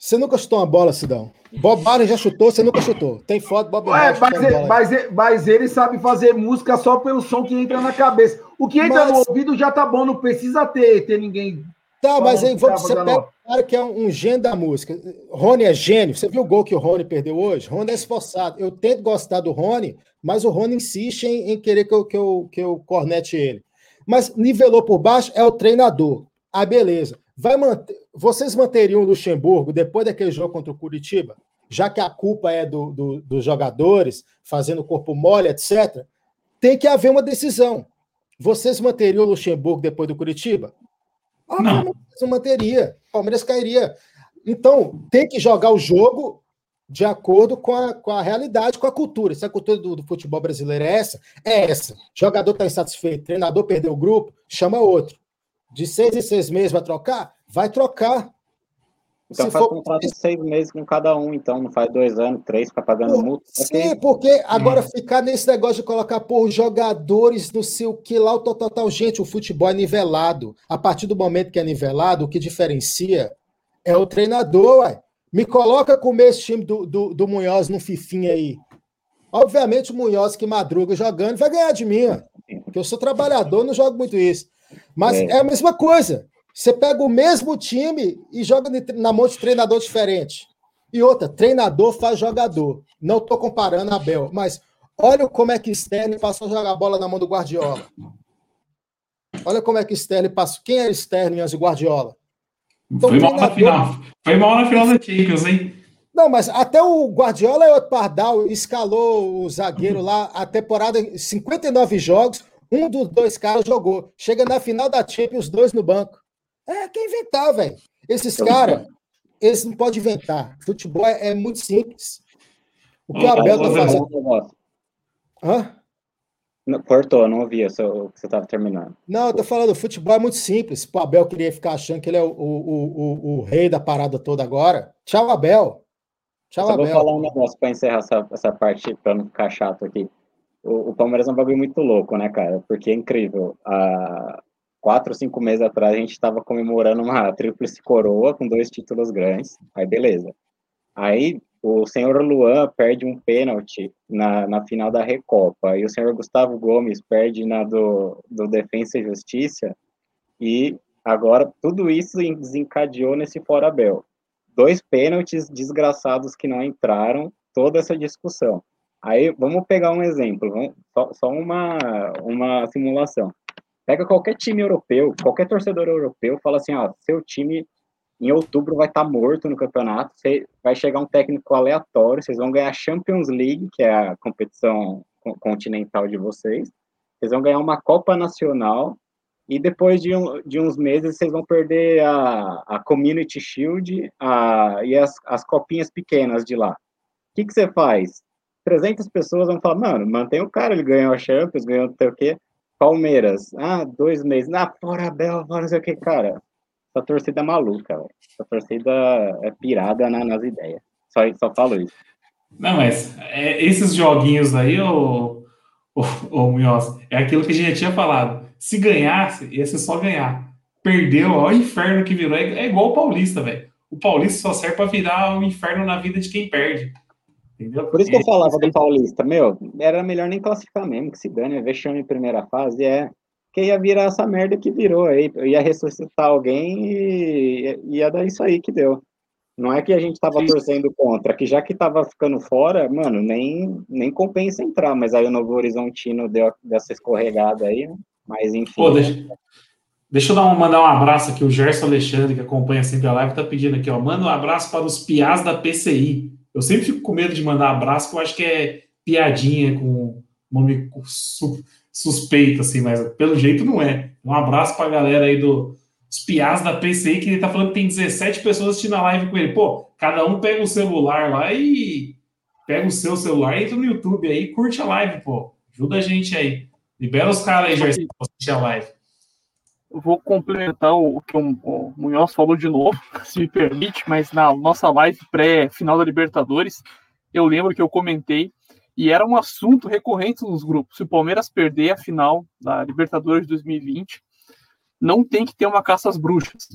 Você nunca chutou uma bola, Sidão? Bob Marley já chutou, você nunca chutou. Tem foto Bob Marley. Mas, ele, mas, mas, ele sabe fazer música só pelo som que entra na cabeça. O que entra mas... no ouvido já tá bom, não precisa ter, ter ninguém. Tá, mas aí você pega o cara que é um, um gênio da música. Rony é gênio. Você viu o gol que o Rony perdeu hoje? Rony é esforçado. Eu tento gostar do Rony, mas o Rony insiste em, em querer que eu, que, eu, que eu cornete ele. Mas nivelou por baixo é o treinador. Ah, beleza. Vai manter, vocês manteriam o Luxemburgo depois daquele jogo contra o Curitiba? Já que a culpa é do, do, dos jogadores, fazendo corpo mole, etc., tem que haver uma decisão. Vocês manteriam o Luxemburgo depois do Curitiba? Ah, não. Não manteria. O Palmeiras cairia. Então, tem que jogar o jogo de acordo com a, com a realidade, com a cultura. Se a cultura do, do futebol brasileiro é essa, é essa. jogador está insatisfeito, treinador perdeu o grupo, chama outro. De seis em seis meses vai trocar? Vai trocar. Então Se faz for... contrato de seis meses com cada um, então não faz dois anos, três, fica pagando Pô, multa. Sim, porque agora hum. ficar nesse negócio de colocar por jogadores no seu que lá, o total, total. Gente, o futebol é nivelado. A partir do momento que é nivelado, o que diferencia é o treinador, ué. Me coloca com esse time do, do, do Munhoz no Fifinha aí. Obviamente, o Munhoz que madruga jogando vai ganhar de mim, ó. Porque eu sou trabalhador, não jogo muito isso. Mas é, é a mesma coisa. Você pega o mesmo time e joga na mão de treinador diferente. E outra, treinador faz jogador. Não estou comparando a Bel, mas olha como é que Sterling passou a jogar a bola na mão do Guardiola. Olha como é que Sterling passou. Quem é Sterling antes de Guardiola? Então, Foi mal na final. Foi mal na final da Champions, hein? Não, mas até o Guardiola e o Pardal escalou o zagueiro lá a temporada 59 jogos, um dos dois caras jogou. Chega na final da Champions, os dois no banco. É, quem inventar, velho. Esses caras, eles não podem inventar. Futebol é, é muito simples. O que o Abel tá fazendo. Hã? cortou, não ouvi o que você estava terminando. Não, eu tô falando, o futebol é muito simples. O Abel queria ficar achando que ele é o, o, o, o rei da parada toda agora. Tchau, Abel. Tchau, Só Abel. vou falar um negócio para encerrar essa, essa parte, para não ficar chato aqui. O, o, Palmeiras é um bagulho muito louco, né, cara? Porque é incrível. Há quatro, cinco meses atrás, a gente estava comemorando uma tríplice coroa com dois títulos grandes. Aí, beleza. Aí, o senhor Luan perde um pênalti na, na final da Recopa, e o senhor Gustavo Gomes perde na do, do Defensa e Justiça, e agora tudo isso desencadeou nesse Fora Bel. Dois pênaltis desgraçados que não entraram, toda essa discussão. Aí, vamos pegar um exemplo, vamos, só, só uma, uma simulação. Pega qualquer time europeu, qualquer torcedor europeu, fala assim, ó, seu time em outubro vai estar tá morto no campeonato, vai chegar um técnico aleatório, vocês vão ganhar a Champions League, que é a competição continental de vocês, vocês vão ganhar uma Copa Nacional, e depois de, um, de uns meses vocês vão perder a, a Community Shield a, e as, as copinhas pequenas de lá. O que, que você faz? 300 pessoas vão falar, mano, mantém o cara, ele ganhou a Champions, ganhou não sei o quê. Palmeiras, ah, dois meses, ah, fora Bel, não sei o que, cara essa torcida é maluca, velho. Essa torcida é pirada na, nas ideias. Só, só falo isso. Não, mas é, esses joguinhos aí, ô, ô, ô Munhoz, é aquilo que a gente já tinha falado. Se ganhasse, ia ser só ganhar. Perdeu, ó, o inferno que virou. É, é igual o Paulista, velho. O Paulista só serve para virar um inferno na vida de quem perde. Entendeu? Por isso que eu falava do Paulista, meu, era melhor nem classificar mesmo, que se ganha, vexame em primeira fase, é que ia virar essa merda que virou aí. Ia ressuscitar alguém e ia dar isso aí que deu. Não é que a gente tava Sim. torcendo contra, que já que tava ficando fora, mano, nem, nem compensa entrar, mas aí o Novo Horizontino deu dessa escorregada aí, mas enfim. Pô, deixa, deixa eu dar um, mandar um abraço aqui, o Gerson Alexandre, que acompanha sempre a live, tá pedindo aqui, ó, manda um abraço para os piás da PCI. Eu sempre fico com medo de mandar abraço, porque eu acho que é piadinha com nome suspeito, assim, mas pelo jeito não é. Um abraço pra galera aí do, dos piás da PCI, que ele tá falando que tem 17 pessoas assistindo a live com ele. Pô, cada um pega o celular lá e pega o seu celular e entra no YouTube aí curte a live, pô. Ajuda a gente aí. Libera os caras aí, Gerson, pra assistir a live. Vou complementar o que o, o Munhoz falou de novo, se me permite, mas na nossa live pré-final da Libertadores, eu lembro que eu comentei e era um assunto recorrente nos grupos. Se o Palmeiras perder a final da Libertadores de 2020, não tem que ter uma caça às bruxas.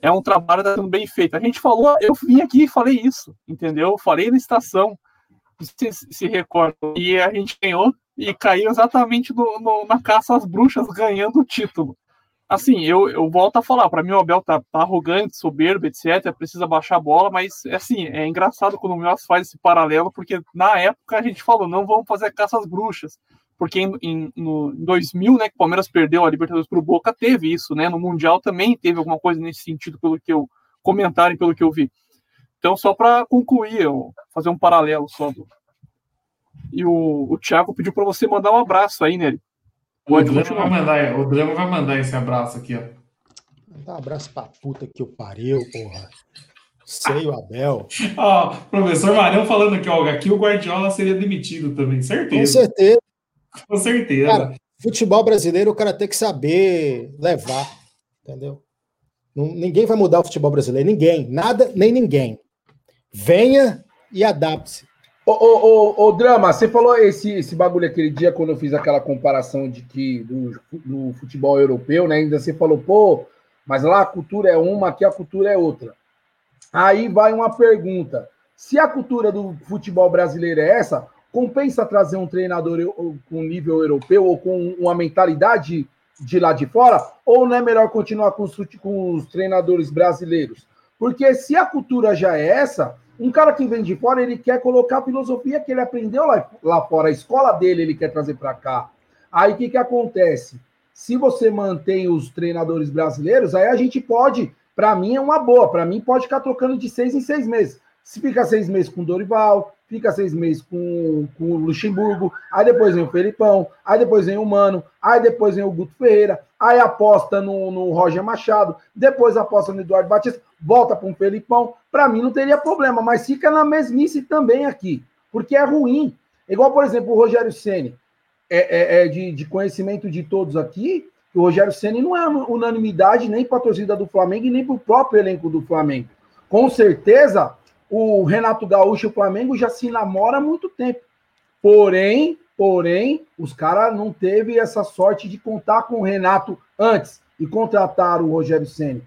É um trabalho tá sendo bem feito. A gente falou, eu vim aqui e falei isso, entendeu? Eu falei na estação, se, se recordam. E a gente ganhou e caiu exatamente no, no, na caça às bruxas, ganhando o título assim, eu, eu volto a falar, para mim o Abel tá, tá, arrogante, soberbo, etc, precisa baixar a bola, mas assim, é engraçado quando o Mios faz esse paralelo, porque na época a gente falou, não vamos fazer caça às bruxas, porque em, em, no, em 2000, né, que o Palmeiras perdeu a Libertadores pro Boca, teve isso, né, no Mundial também teve alguma coisa nesse sentido, pelo que eu, comentarem pelo que eu vi. Então, só para concluir, eu fazer um paralelo só. Do... E o, o Thiago pediu para você mandar um abraço aí, né? O Drama, vai mandar, o Drama vai mandar esse abraço aqui, ó. Dá um abraço pra puta que eu pariu, porra. Sei o Abel. ó, professor Marião falando aqui, ó, aqui o Guardiola seria demitido também, certeza. Com certeza. Com certeza. Cara, futebol brasileiro o cara tem que saber levar, entendeu? ninguém vai mudar o futebol brasileiro, ninguém, nada nem ninguém. Venha e adapte-se. Ô, Drama, você falou esse, esse bagulho aquele dia quando eu fiz aquela comparação de que do, do futebol europeu, né? Ainda você falou, pô, mas lá a cultura é uma, aqui a cultura é outra. Aí vai uma pergunta: se a cultura do futebol brasileiro é essa, compensa trazer um treinador com nível europeu ou com uma mentalidade de lá de fora? Ou não é melhor continuar com os, com os treinadores brasileiros? Porque se a cultura já é essa, um cara que vem de fora, ele quer colocar a filosofia que ele aprendeu lá, lá fora, a escola dele ele quer trazer para cá. Aí o que, que acontece? Se você mantém os treinadores brasileiros, aí a gente pode, para mim é uma boa, para mim pode ficar trocando de seis em seis meses. Se fica seis meses com Dorival, fica seis meses com, com o Luxemburgo, aí depois vem o Felipão, aí depois vem o Mano, aí depois vem o Guto Ferreira, aí aposta no, no Roger Machado, depois aposta no Eduardo Batista, volta para um Felipão. Para mim não teria problema, mas fica na mesmice também aqui, porque é ruim. Igual, por exemplo, o Rogério Ceni é, é, é de, de, conhecimento de todos aqui, o Rogério Ceni não é unanimidade nem para a torcida do Flamengo e nem para o próprio elenco do Flamengo. Com certeza, o Renato Gaúcho e o Flamengo já se namora há muito tempo. Porém, porém, os caras não teve essa sorte de contar com o Renato antes e contratar o Rogério Ceni.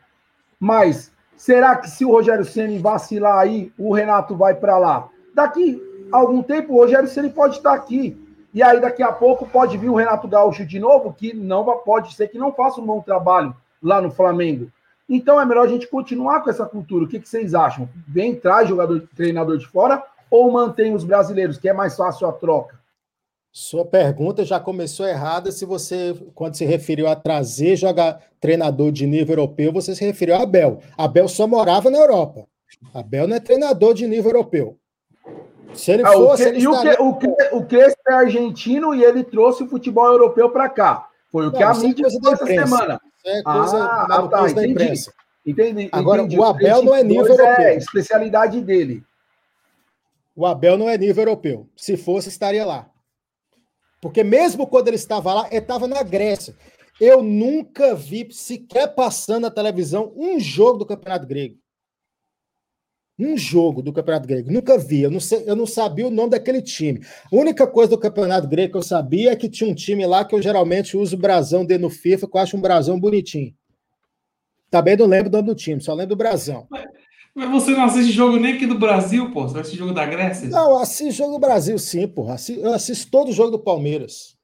Mas será que se o Rogério Ceni vacilar aí, o Renato vai para lá? Daqui a algum tempo o Rogério Ceni pode estar aqui. E aí daqui a pouco pode vir o Renato Gaúcho de novo, que não pode ser que não faça um bom trabalho lá no Flamengo. Então é melhor a gente continuar com essa cultura. O que, que vocês acham? Vem, traz jogador, treinador de fora ou mantém os brasileiros, que é mais fácil a troca? Sua pergunta já começou errada se você, quando se referiu a trazer jogar treinador de nível europeu, você se referiu a Abel. Abel só morava na Europa. Abel não é treinador de nível europeu. Se ele ah, fosse. O, que, ele estaria... o, que, o, Crespo é argentino e ele trouxe o futebol europeu para cá. Foi o que não, a mídia falou essa semana. É coisa, ah, tá, coisa da imprensa. Entendi. Agora, entendi. o Abel não é nível é europeu. É especialidade dele. O Abel não é nível europeu. Se fosse, estaria lá. Porque mesmo quando ele estava lá, ele estava na Grécia. Eu nunca vi sequer passando na televisão um jogo do Campeonato Grego. Um jogo do Campeonato Grego. Nunca vi. Eu não, sei, eu não sabia o nome daquele time. A única coisa do Campeonato Grego que eu sabia é que tinha um time lá que eu geralmente uso o brasão dentro no FIFA, que eu acho um brasão bonitinho. Também não lembro o nome do time, só lembro do brasão. Mas, você não assiste jogo nem aqui do Brasil, pô? Você assiste jogo da Grécia? Não, eu assisto jogo do Brasil, sim, pô. Eu assisto todo jogo do Palmeiras.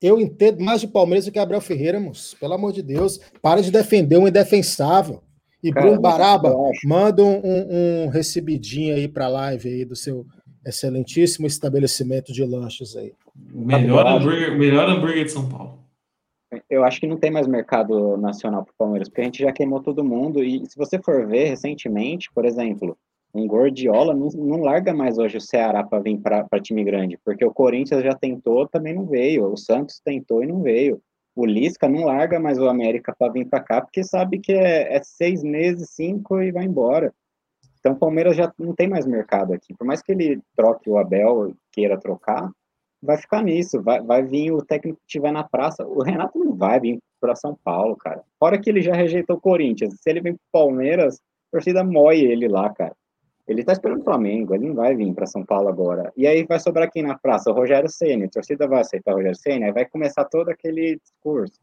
Eu entendo mais de Palmeiras do que Gabriel Ferreira, moço. Pelo amor de Deus. Para de defender um indefensável. E Cara, Bruno Baraba, manda um, um, um recebidinho aí para a live aí do seu excelentíssimo estabelecimento de lanches aí. O melhor hambúrguer, melhor hambúrguer de São Paulo. Eu acho que não tem mais mercado nacional para o Palmeiras, porque a gente já queimou todo mundo. E se você for ver recentemente, por exemplo, um Gordiola não, não larga mais hoje o Ceará para vir para time grande, porque o Corinthians já tentou, também não veio. O Santos tentou e não veio o Lisca não larga mais o América para vir para cá, porque sabe que é, é, seis meses, cinco e vai embora. Então o Palmeiras já não tem mais mercado aqui. Por mais que ele troque o Abel, queira trocar, vai ficar nisso. Vai, vai vir o técnico que estiver na praça. O Renato não vai vir para São Paulo, cara. Fora que ele já rejeitou o Corinthians. Se ele vem para Palmeiras, a torcida moe ele lá, cara. Ele tá esperando o Flamengo, ele não vai vir para São Paulo agora. E aí vai sobrar quem na praça? O Rogério Ceni. A torcida vai aceitar o Rogério Ceni, aí vai começar todo aquele discurso.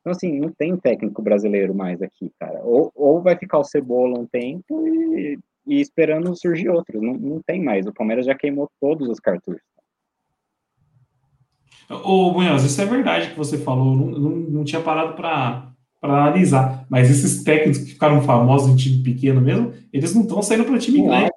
Então, assim, não tem técnico brasileiro mais aqui, cara. Ou, ou vai ficar o Cebola um tempo e, e esperando surgir outros. Não, não tem mais. O Palmeiras já queimou todos os cartuchos. Ô, Munhoz, isso é verdade que você falou. Não, não, não tinha parado para analisar. Mas esses técnicos que ficaram famosos em time pequeno mesmo, eles não estão saindo para time grande.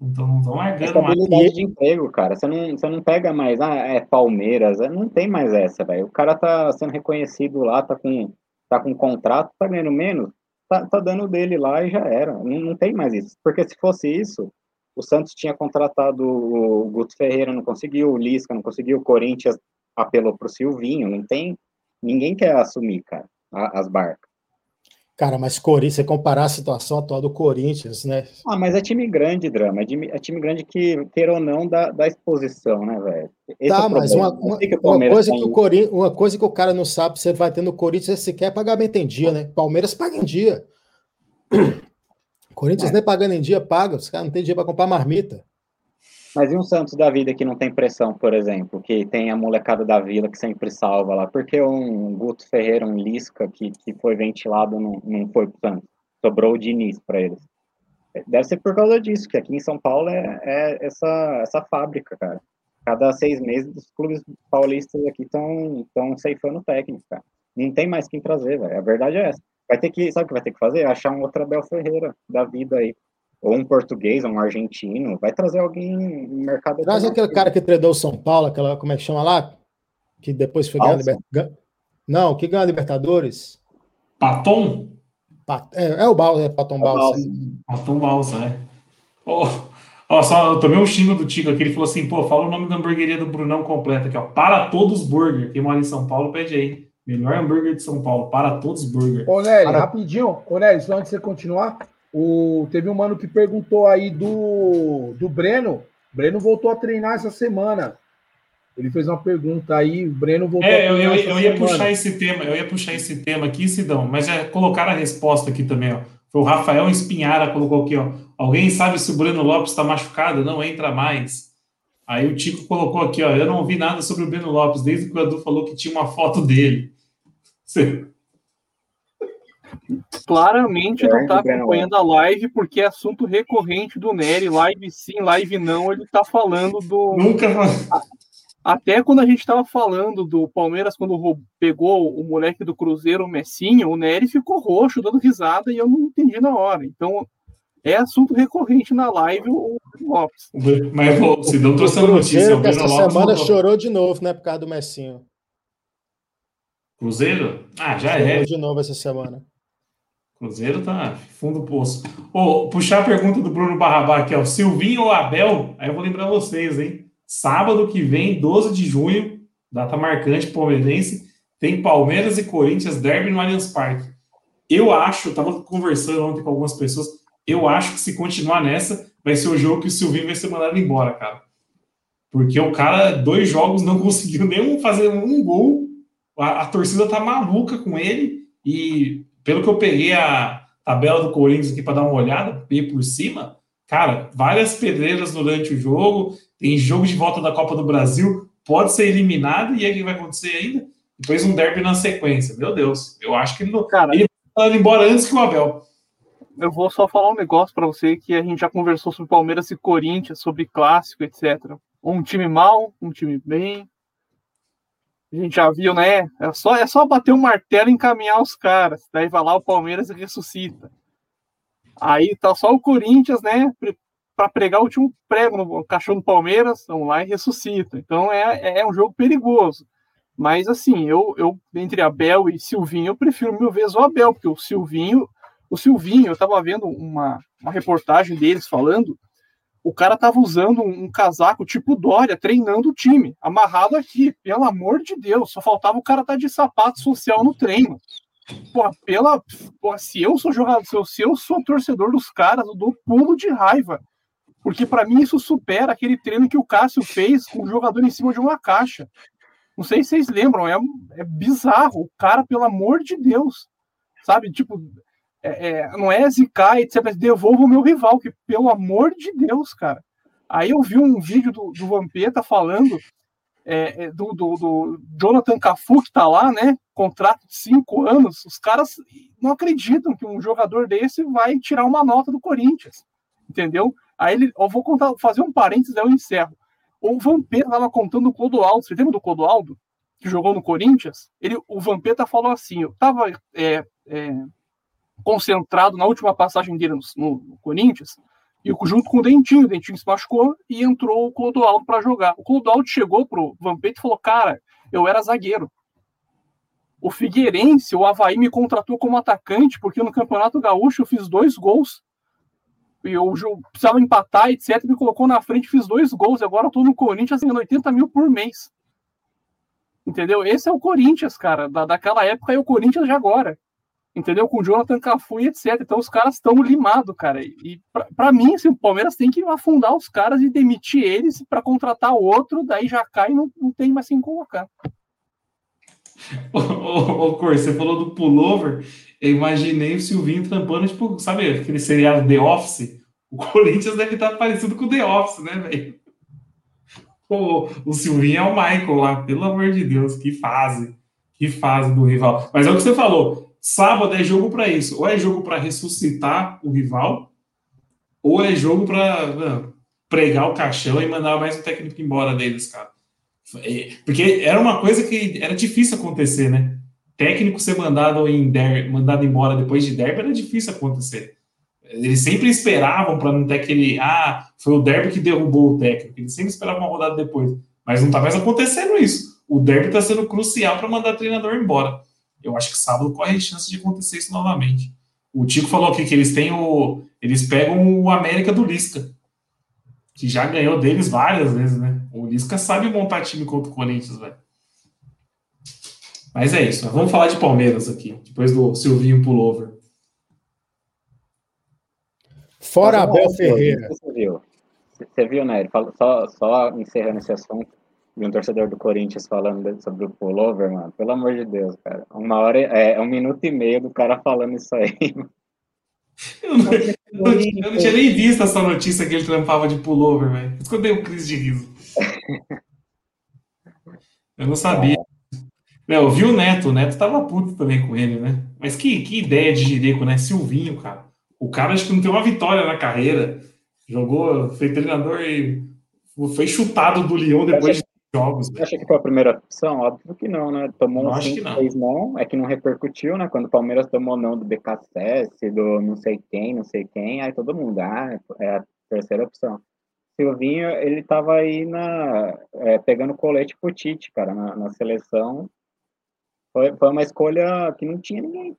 Então, não largando mais. Estabilidade de emprego, cara. Você não, você não pega mais, ah, é Palmeiras, não tem mais essa, velho. O cara tá sendo reconhecido lá, tá com, tá com contrato, tá ganhando menos, tá, tá dando dele lá e já era. Não, não tem mais isso. Porque se fosse isso, o Santos tinha contratado o Guto Ferreira, não conseguiu, o Lisca não conseguiu, o Corinthians apelou pro Silvinho, não tem. Ninguém quer assumir, cara as barcas. Cara, mas Corinthians, você comparar a situação atual do Corinthians, né? Ah, mas é time grande, Drama. É time, é time grande que, queira ou não, dá, dá exposição, né, velho? Tá, é mas uma, uma, uma coisa que o Corinthians, uma coisa que o cara não sabe, você vai ter no Corinthians, é sequer pagamento em dia, né? Palmeiras paga em dia. Corinthians é. nem pagando em dia, paga. Os caras não tem dinheiro para comprar marmita. Mas e um Santos da vida que não tem pressão, por exemplo, que tem a molecada da vila que sempre salva lá? Porque um Guto Ferreira, um Lisca, que, que foi ventilado, não, não foi pro Santos? Sobrou o Diniz para eles. Deve ser por causa disso, que aqui em São Paulo é, é essa, essa fábrica, cara. Cada seis meses, os clubes paulistas aqui estão ceifando técnico, cara. não tem mais quem trazer, velho. A verdade é essa. Vai ter que, sabe o que vai ter que fazer? Achar um outro Abel Ferreira da vida aí. Ou um português, ou um argentino. Vai trazer alguém no mercado. Traz aquele cara que treinou o São Paulo, aquela, como é que chama lá? Que depois foi ganhar Libertadores. Não, que ganhou a Libertadores? Paton? Pat... É, é, o Balsa, é Paton Balsa. Paton Balsa, é. Oh, ó, só, eu tomei um xingo do Tico aqui, ele falou assim, pô, fala o nome da hamburgueria do Brunão completo aqui, ó. Para Todos Burger. Quem mora em São Paulo, pede aí. Melhor hambúrguer de São Paulo, para todos burger. Ô, Nery, Para- rapidinho, ô, Nery, só antes de você continuar, o... teve um mano que perguntou aí do, do Breno. O Breno voltou a treinar essa semana. Ele fez uma pergunta aí, o Breno voltou a É, eu, treinar eu, eu ia puxar esse tema, eu ia puxar esse tema aqui, Sidão, mas já colocaram a resposta aqui também, ó. Foi o Rafael Espinhara colocou aqui, ó. Alguém sabe se o Breno Lopes está machucado? Não entra mais. Aí o Tico colocou aqui, ó. Eu não ouvi nada sobre o Breno Lopes, desde que o Edu falou que tinha uma foto dele. Você- Claramente não Grande tá Breno acompanhando a live porque é assunto recorrente do Nery. Live sim, live não. Ele tá falando do. Nunca. Até quando a gente tava falando do Palmeiras, quando pegou o moleque do Cruzeiro, o Messinho, o Nery ficou roxo, dando risada, e eu não entendi na hora. Então, é assunto recorrente na live o Lopes. Mas pô, o Sidão O trouxe a notícia. O essa Lopes semana chorou de novo, né, por causa do Messinho. Cruzeiro? Ah, já Chorou é. de novo essa semana. Cruzeiro tá fundo do poço. Ô, puxar a pergunta do Bruno Barrabá aqui, ó. Silvinho ou Abel? Aí eu vou lembrar vocês, hein? Sábado que vem, 12 de junho, data marcante palmeirense, tem Palmeiras e Corinthians derby no Allianz Parque. Eu acho, tava conversando ontem com algumas pessoas, eu acho que se continuar nessa, vai ser o jogo que o Silvinho vai ser mandado embora, cara. Porque o cara, dois jogos, não conseguiu nem fazer um gol. A, a torcida tá maluca com ele e pelo que eu peguei a tabela do Corinthians aqui para dar uma olhada, bem por cima, cara, várias pedreiras durante o jogo, tem jogo de volta da Copa do Brasil, pode ser eliminado, e aí o que vai acontecer ainda? Depois um derby na sequência. Meu Deus, eu acho que ele não Cara, ele vai embora antes que o Abel. eu vou só falar um negócio pra você que a gente já conversou sobre Palmeiras e Corinthians, sobre clássico, etc. Um time mal, um time bem. A gente já viu, né? É só, é só bater o martelo e encaminhar os caras. Daí vai lá o Palmeiras e ressuscita. Aí tá só o Corinthians, né? Para pregar o último prego no cachorro do Palmeiras, vamos lá e ressuscita. Então é, é um jogo perigoso. Mas assim, eu, eu entre Abel e Silvinho, eu prefiro mil vezes o Abel, porque o Silvinho, o Silvinho, eu tava vendo uma, uma reportagem deles falando, o cara tava usando um, um casaco tipo Dória, treinando o time, amarrado aqui, pelo amor de Deus, só faltava o cara estar de sapato social no treino. Pela, pô, se eu sou jogador, se eu, se eu sou torcedor dos caras, eu dou pulo de raiva. Porque para mim isso supera aquele treino que o Cássio fez com o jogador em cima de uma caixa. Não sei se vocês lembram, é, é bizarro. O cara, pelo amor de Deus, sabe? Tipo, é, é, não é zicar, etc. Mas devolva o meu rival, que pelo amor de Deus, cara. Aí eu vi um vídeo do, do Vampeta falando é, é, do, do, do Jonathan Cafu, que tá lá, né? Contrato de cinco anos. Os caras não acreditam que um jogador desse vai tirar uma nota do Corinthians, entendeu? Aí ele, eu vou contar, fazer um parênteses, aí eu encerro. O Vampeta estava contando o Clodoaldo. Você lembra do Clodoaldo? Que jogou no Corinthians? Ele, o Vampeta falou assim: eu estava é, é, concentrado na última passagem dele no, no, Corinthians, e junto com o Dentinho, o Dentinho se machucou e entrou o Clodoaldo para jogar. O Clodoaldo chegou pro Vampeta e falou: Cara, eu era zagueiro. O Figueirense, o Havaí me contratou como atacante, porque no Campeonato Gaúcho eu fiz dois gols e eu precisava empatar, etc. Me colocou na frente, fiz dois gols. Agora eu tô no Corinthians ganhando 80 mil por mês. Entendeu? Esse é o Corinthians, cara, da, daquela época e o Corinthians de agora. Entendeu? Com Jonathan Cafu e etc. Então os caras estão limados, cara. E para mim, assim, o Palmeiras tem que afundar os caras e demitir eles para contratar outro, daí já cai e não, não tem mais quem colocar. Ô, ô, ô Cor, você falou do pullover. Eu imaginei o Silvinho trampando, tipo, sabe aquele seriado The Office? O Corinthians deve estar parecido com o The Office, né, velho? O, o Silvinho é o Michael lá, pelo amor de Deus, que fase, que fase do rival. Mas é o que você falou, sábado é jogo para isso, ou é jogo para ressuscitar o rival, ou é jogo para pregar o caixão e mandar mais um técnico embora deles, cara. Porque era uma coisa que era difícil acontecer, né? técnico ser mandado, em der, mandado embora depois de derby era difícil acontecer. Eles sempre esperavam para não ter aquele. Ah, foi o derby que derrubou o técnico. Eles sempre esperavam uma rodada depois. Mas não está mais acontecendo isso. O derby está sendo crucial para mandar treinador embora. Eu acho que sábado corre chance de acontecer isso novamente. O Tico falou aqui que eles têm o. Eles pegam o América do Lisca, que já ganhou deles várias vezes, né? O Lisca sabe montar time contra o Corinthians, velho. Mas é isso. Vamos falar de Palmeiras aqui, depois do Silvinho Pullover. Fora Abel Ferreira. Você viu, você viu né? Ele falou, só, só encerrando esse assunto, um torcedor do Corinthians falando sobre o pullover, mano. Pelo amor de Deus, cara. Uma hora, é, é um minuto e meio do cara falando isso aí. Eu não, eu, não, eu não, tinha nem visto essa notícia que ele trampava de pullover, velho. Dei um crise de riso. Eu não sabia. Não, eu vi o Neto, o Neto tava puto também com ele, né? Mas que, que ideia de Gireco, né? Silvinho, cara. O cara acho que não tem uma vitória na carreira. Jogou, foi treinador e foi chutado do Lyon depois de jogos. Você acha que foi a primeira opção? Óbvio que não, né? Tomou não, um 5, 6 não. É que não repercutiu, né? Quando o Palmeiras tomou não do BKSS, do não sei quem, não sei quem, aí todo mundo, ah, é a terceira opção. Silvinho, ele tava aí na, é, pegando colete pro Tite, cara, na, na seleção foi, foi uma escolha que não tinha ninguém.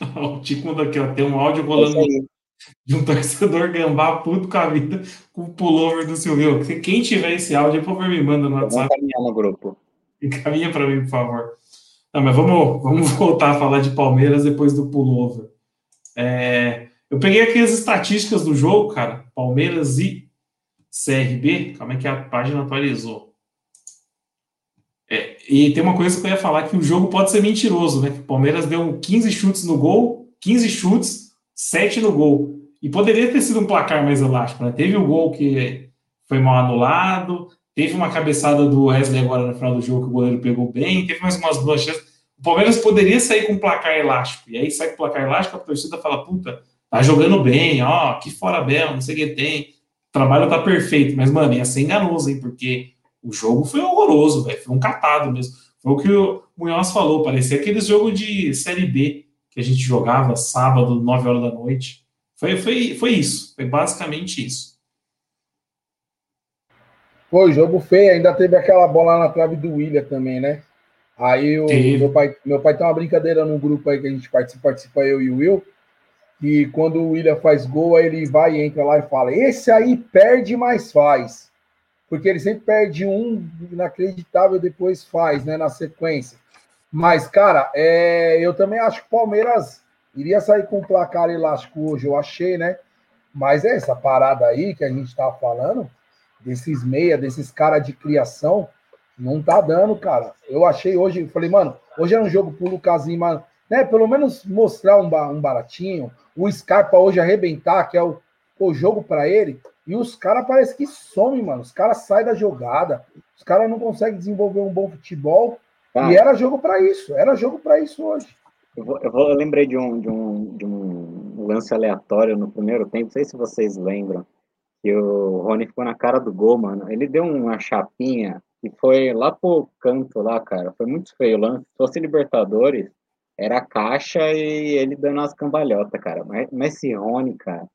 o Tico mandou aqui, ó, tem um áudio rolando de um torcedor gambá puto com a vida com o pullover do Silvio. Quem tiver esse áudio, por favor, me manda no WhatsApp. Vou encaminhar no grupo. Encaminha para mim, por favor. Não, mas vamos, vamos voltar a falar de Palmeiras depois do pullover. É, eu peguei aqui as estatísticas do jogo, cara. Palmeiras e CRB. Calma aí que a página atualizou. É, e tem uma coisa que eu ia falar, que o jogo pode ser mentiroso, né? O Palmeiras deu 15 chutes no gol, 15 chutes, 7 no gol. E poderia ter sido um placar mais elástico, né? Teve o gol que foi mal anulado, teve uma cabeçada do Wesley agora no final do jogo que o goleiro pegou bem, teve mais umas duas chances. O Palmeiras poderia sair com um placar elástico. E aí sai com placar elástico, a torcida fala, puta, tá jogando bem, ó, que fora Bel, não sei o que tem. O trabalho tá perfeito. Mas, mano, ia ser enganoso, hein? Porque o jogo foi horroroso, velho. Foi um catado mesmo. Foi o que o Munhoz falou. Parecia aqueles jogos de Série B que a gente jogava sábado, 9 horas da noite. Foi, foi, foi isso. Foi basicamente isso. Foi jogo feio. Ainda teve aquela bola na trave do William também, né? Aí o meu pai, meu pai tem uma brincadeira no grupo aí que a gente participa, participa eu e o Will. E quando o William faz gol, aí ele vai e entra lá e fala: Esse aí perde, mas faz porque ele sempre perde um inacreditável depois faz, né, na sequência. Mas, cara, é, eu também acho que o Palmeiras iria sair com um placar elástico hoje, eu achei, né? Mas é essa parada aí que a gente tá falando, desses meia, desses caras de criação, não tá dando, cara. Eu achei hoje, falei, mano, hoje é um jogo pro Lucas Lima, né? Pelo menos mostrar um, um baratinho, o Scarpa hoje arrebentar, que é o, o jogo para ele. E os caras parece que somem, mano. Os caras saem da jogada. Os caras não conseguem desenvolver um bom futebol. Ah. E era jogo para isso. Era jogo para isso hoje. Eu, vou, eu, vou, eu, lembrei de um, de, um, de um lance aleatório no primeiro tempo. Não sei se vocês lembram. Que o Rony ficou na cara do gol, mano. Ele deu uma chapinha e foi lá pro canto lá, cara. Foi muito feio o lance. Se fosse Libertadores, era caixa e ele dando umas cambalhotas, cara. Mas, mas esse Rony, cara,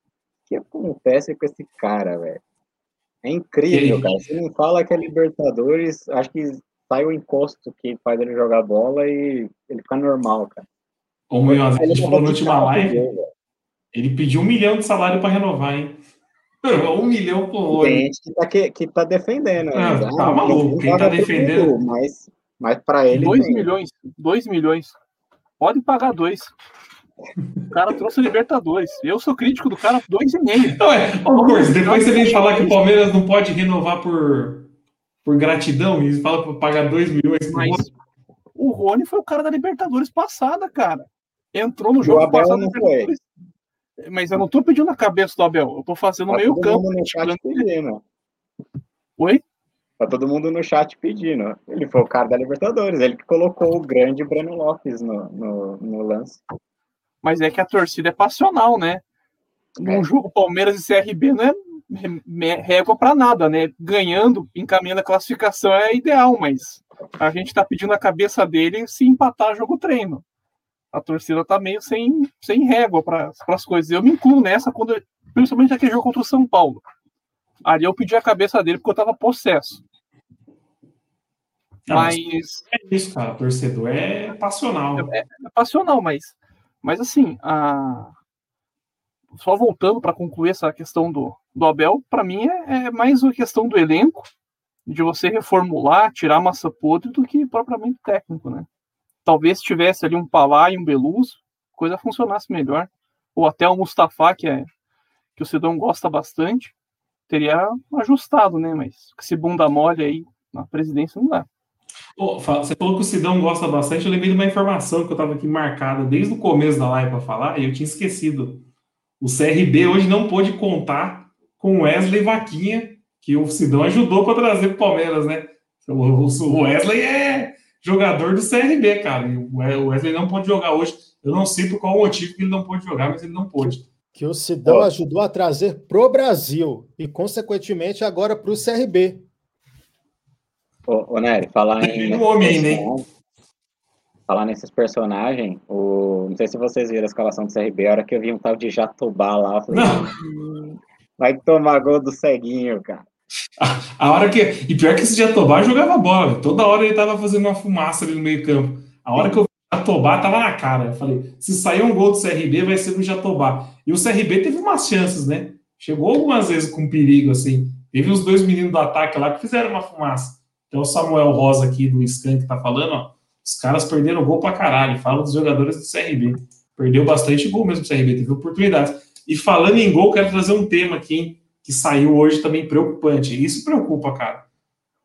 que acontece com esse cara, velho? É incrível, cara. Você me fala que é Libertadores, acho que sai o encosto que faz ele jogar bola e ele fica normal, cara. O Munhoz, a gente falou na última live, ele pediu um milhão de salário para renovar, hein? Um milhão por olho. Tem gente que tá, que, que tá defendendo. Ah, né? tá maluco. Quem tá defendendo? mas, mas para ele. Dois milhões. Dois milhões. Pode pagar dois. O cara trouxe o Libertadores. Eu sou crítico do cara dois e meio. Não, é, coisa, depois você vem falar que o Palmeiras não pode renovar por, por gratidão e fala para pagar dois milhões. Mas o Rony foi o cara da Libertadores passada, cara. Entrou no jogo passado. Não foi. Mas eu não tô pedindo a cabeça do Abel, eu tô fazendo tá meio campo. No chat pedindo. Oi? Tá todo mundo no chat pedindo. Ele foi o cara da Libertadores, ele que colocou o grande Breno Lopes no, no, no lance mas é que a torcida é passional, né? Num é. jogo Palmeiras e CRB não é, régua para nada, né? Ganhando, encaminhando a classificação é ideal, mas a gente está pedindo a cabeça dele se empatar jogo treino. A torcida tá meio sem, sem régua para as coisas. Eu me incluo nessa, quando, principalmente aquele jogo contra o São Paulo. Ali eu pedi a cabeça dele porque eu tava possesso. Não, mas... É isso, cara. O torcedor é passional. É, é passional, mas, mas assim, a... só voltando para concluir essa questão do, do Abel, para mim é, é, mais uma questão do elenco, de você reformular, tirar massa podre, do que propriamente técnico, né? Talvez tivesse ali um Palá e um Beluso, coisa funcionasse melhor. Ou até o Mustafa, que, é, que o Sidão gosta bastante, teria ajustado, né? Mas esse bunda mole aí na presidência não dá. você falou que o Sidão gosta bastante. Eu lembrei de uma informação que eu estava aqui marcada desde o começo da live para falar e eu tinha esquecido. O CRB hoje não pôde contar com Wesley Vaquinha, que o Sidão ajudou para trazer para o Palmeiras, né? O Wesley é jogador do CRB, cara. E o Wesley não pode jogar hoje. Eu não sei por qual motivo que ele não pode jogar, mas ele não pôde. Que o Sidão ajudou a trazer para o Brasil e, consequentemente, agora para o CRB. Ô, ô Nery, falar em. Um homem, né? Falar nesses personagens, o... não sei se vocês viram a escalação do CRB, a hora que eu vi um tal de Jatobá lá, eu falei, hum, vai tomar gol do ceguinho, cara. A, a, hora que. E pior que esse Jatobá jogava bola, toda hora ele tava fazendo uma fumaça ali no meio campo. A hora que eu Jatobá tava na cara. Eu falei, se sair um gol do CRB, vai ser no Jatobá. E o CRB teve umas chances, né? Chegou algumas vezes com perigo, assim. Teve os dois meninos do ataque lá que fizeram uma fumaça. Então o Samuel Rosa aqui do Scan que tá falando, ó. Os caras perderam gol pra caralho. Fala dos jogadores do CRB. Perdeu bastante gol mesmo o CRB, teve oportunidades. E falando em gol, quero trazer um tema aqui, hein, que saiu hoje também preocupante. Isso preocupa, cara.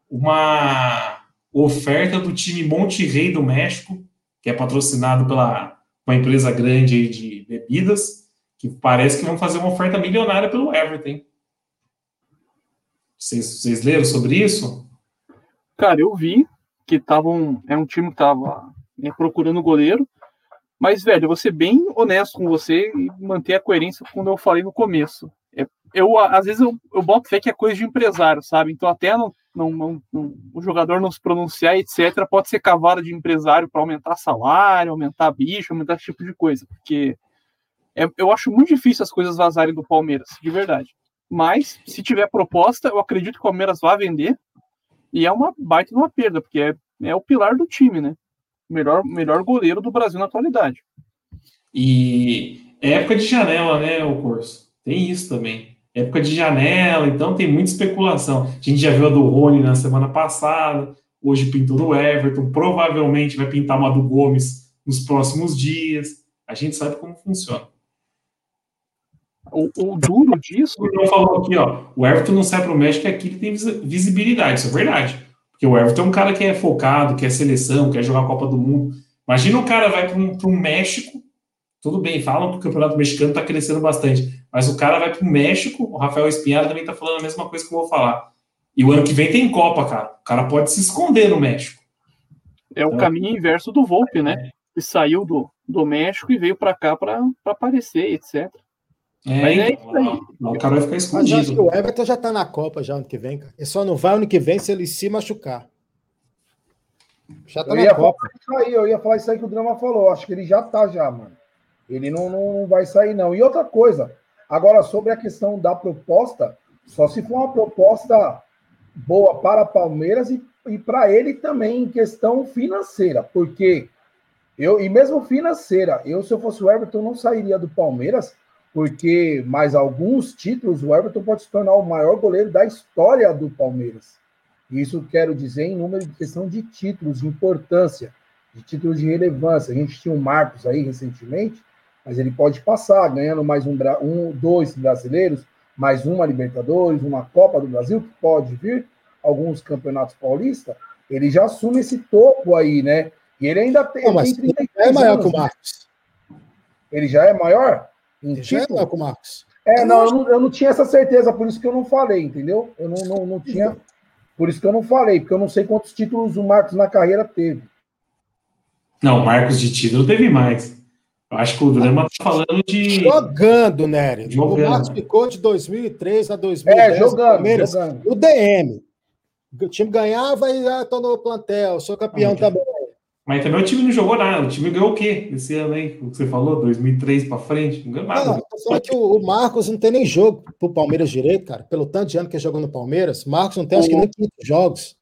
Uma oferta do time Monte Rei do México que é patrocinado pela uma empresa grande de bebidas, que parece que vão fazer uma oferta milionária pelo Everton. Vocês, vocês leram sobre isso? Cara, eu vi que estavam. É um time que estava né, procurando goleiro. Mas, velho, eu vou ser bem honesto com você e manter a coerência quando eu falei no começo. É, eu, às vezes, eu, eu boto fé que é coisa de empresário, sabe? Então, até não, não, não, não, o jogador não se pronunciar, etc., pode ser cavada de empresário para aumentar salário, aumentar bicho, aumentar esse tipo de coisa, porque é, eu acho muito difícil as coisas vazarem do Palmeiras, de verdade. Mas, se tiver proposta, eu acredito que o Palmeiras vai vender, e é uma baita uma perda, porque é, é o pilar do time, né? Melhor, melhor goleiro do Brasil na atualidade. E é época de janela, né, o curso? Tem isso também época de janela, então tem muita especulação. A gente já viu a do Rony na semana passada, hoje pintou do Everton, provavelmente vai pintar uma do Gomes nos próximos dias. A gente sabe como funciona. O, o duro disso. O Bruno falou aqui, ó. O Everton não sai para o México, aqui ele tem visibilidade, isso é verdade. Porque o Everton é um cara que é focado, quer seleção, quer jogar a Copa do Mundo. Imagina o cara vai para um México tudo bem, falam que o campeonato mexicano está crescendo bastante, mas o cara vai para o México, o Rafael Espinhar também está falando a mesma coisa que eu vou falar. E o ano que vem tem Copa, cara. O cara pode se esconder no México. É o então, caminho inverso do Volpe, né? É. Ele saiu do, do México e veio para cá para aparecer, etc. É, Mas é então, isso aí. o cara vai ficar escondido. Mas acho que o Everton já está na Copa já ano que vem, cara. Ele só não vai ano que vem se ele se machucar. Já tá eu na Copa. Aí, eu ia falar isso aí que o Drama falou. Acho que ele já tá já, mano. Ele não, não vai sair, não. E outra coisa, agora sobre a questão da proposta, só se for uma proposta boa para Palmeiras e, e para ele também em questão financeira, porque eu, e mesmo financeira, eu, se eu fosse o Everton, não sairia do Palmeiras, porque mais alguns títulos, o Everton pode se tornar o maior goleiro da história do Palmeiras. Isso quero dizer em número de questão de títulos, de importância, de títulos de relevância. A gente tinha o Marcos aí recentemente, mas ele pode passar ganhando mais um, um, dois brasileiros, mais uma Libertadores, uma Copa do Brasil, que pode vir, alguns campeonatos paulistas, ele já assume esse topo aí, né? E ele ainda tem. Não, mas tem é maior anos, que o né? Marcos. Ele já é maior? Já é maior que o Marcos. É, não eu, não, eu não tinha essa certeza, por isso que eu não falei, entendeu? Eu não, não, não tinha. Por isso que eu não falei, porque eu não sei quantos títulos o Marcos na carreira teve. Não, o Marcos de título teve mais. Eu acho que o Drama tá falando de. Jogando, Nery. Jogando. O Marcos ficou de 2003 a 2010. É, jogando, jogando. O DM. O time ganhava e ah, tô no plantel, sou campeão Ah, também. Mas também o time não jogou nada. O time ganhou o quê esse ano aí? O que você falou, 2003 pra frente? Não ganhou nada. Não, tô falando que o, Marcos não tem nem jogo pro Palmeiras direito, cara. Pelo tanto de ano que ele jogou no Palmeiras, Marcos não tem acho que nem 500 jogos.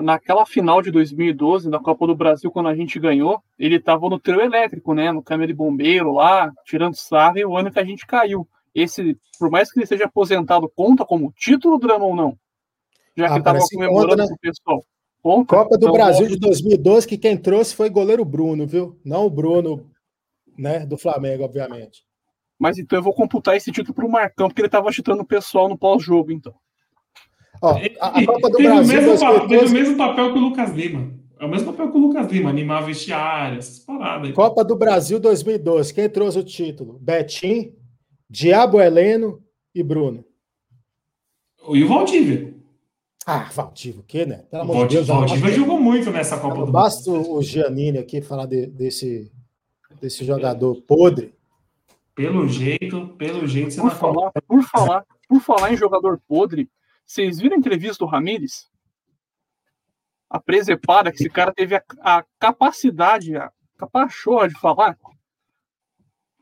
Naquela final de 2012, na Copa do Brasil, quando a gente ganhou, ele tava no trio elétrico, né? No câmera de bombeiro lá, tirando sarro, e o ano que a gente caiu. Esse, por mais que ele seja aposentado, conta como título drama ou não? Já que Ah, tava comemorando conta, né? com o pessoal. Conta? Copa do Então, Brasil de 2012, que quem trouxe foi o goleiro Bruno, viu? Não o Bruno, né, do Flamengo, obviamente. Mas então eu vou computar esse título pro Marcão, porque ele tava chutando o pessoal no pós-jogo, então. Ó, a, a Copa do teve, Brasil o mesmo, pa- teve o 2012, mesmo papel que o Lucas Lima. É o mesmo papel que o Lucas Lima, animar vestiário, essas paradas aí. Copa do Brasil 2012, quem trouxe o título? Betim, Diabo Heleno e Bruno. E o Valdívia. Ah, Valdívia, o quê, né? Pelo amor de Deus. Valdívia jogou muito nessa Copa do basta Brasil. o Giannini aqui falar de- desse, desse jogador podre. Pelo jeito, pelo jeito, você Por não fala. falar, por falar, por falar em jogador podre, vocês viram a entrevista do Ramires? A presepada que esse cara teve a, a capacidade, a capachorra de falar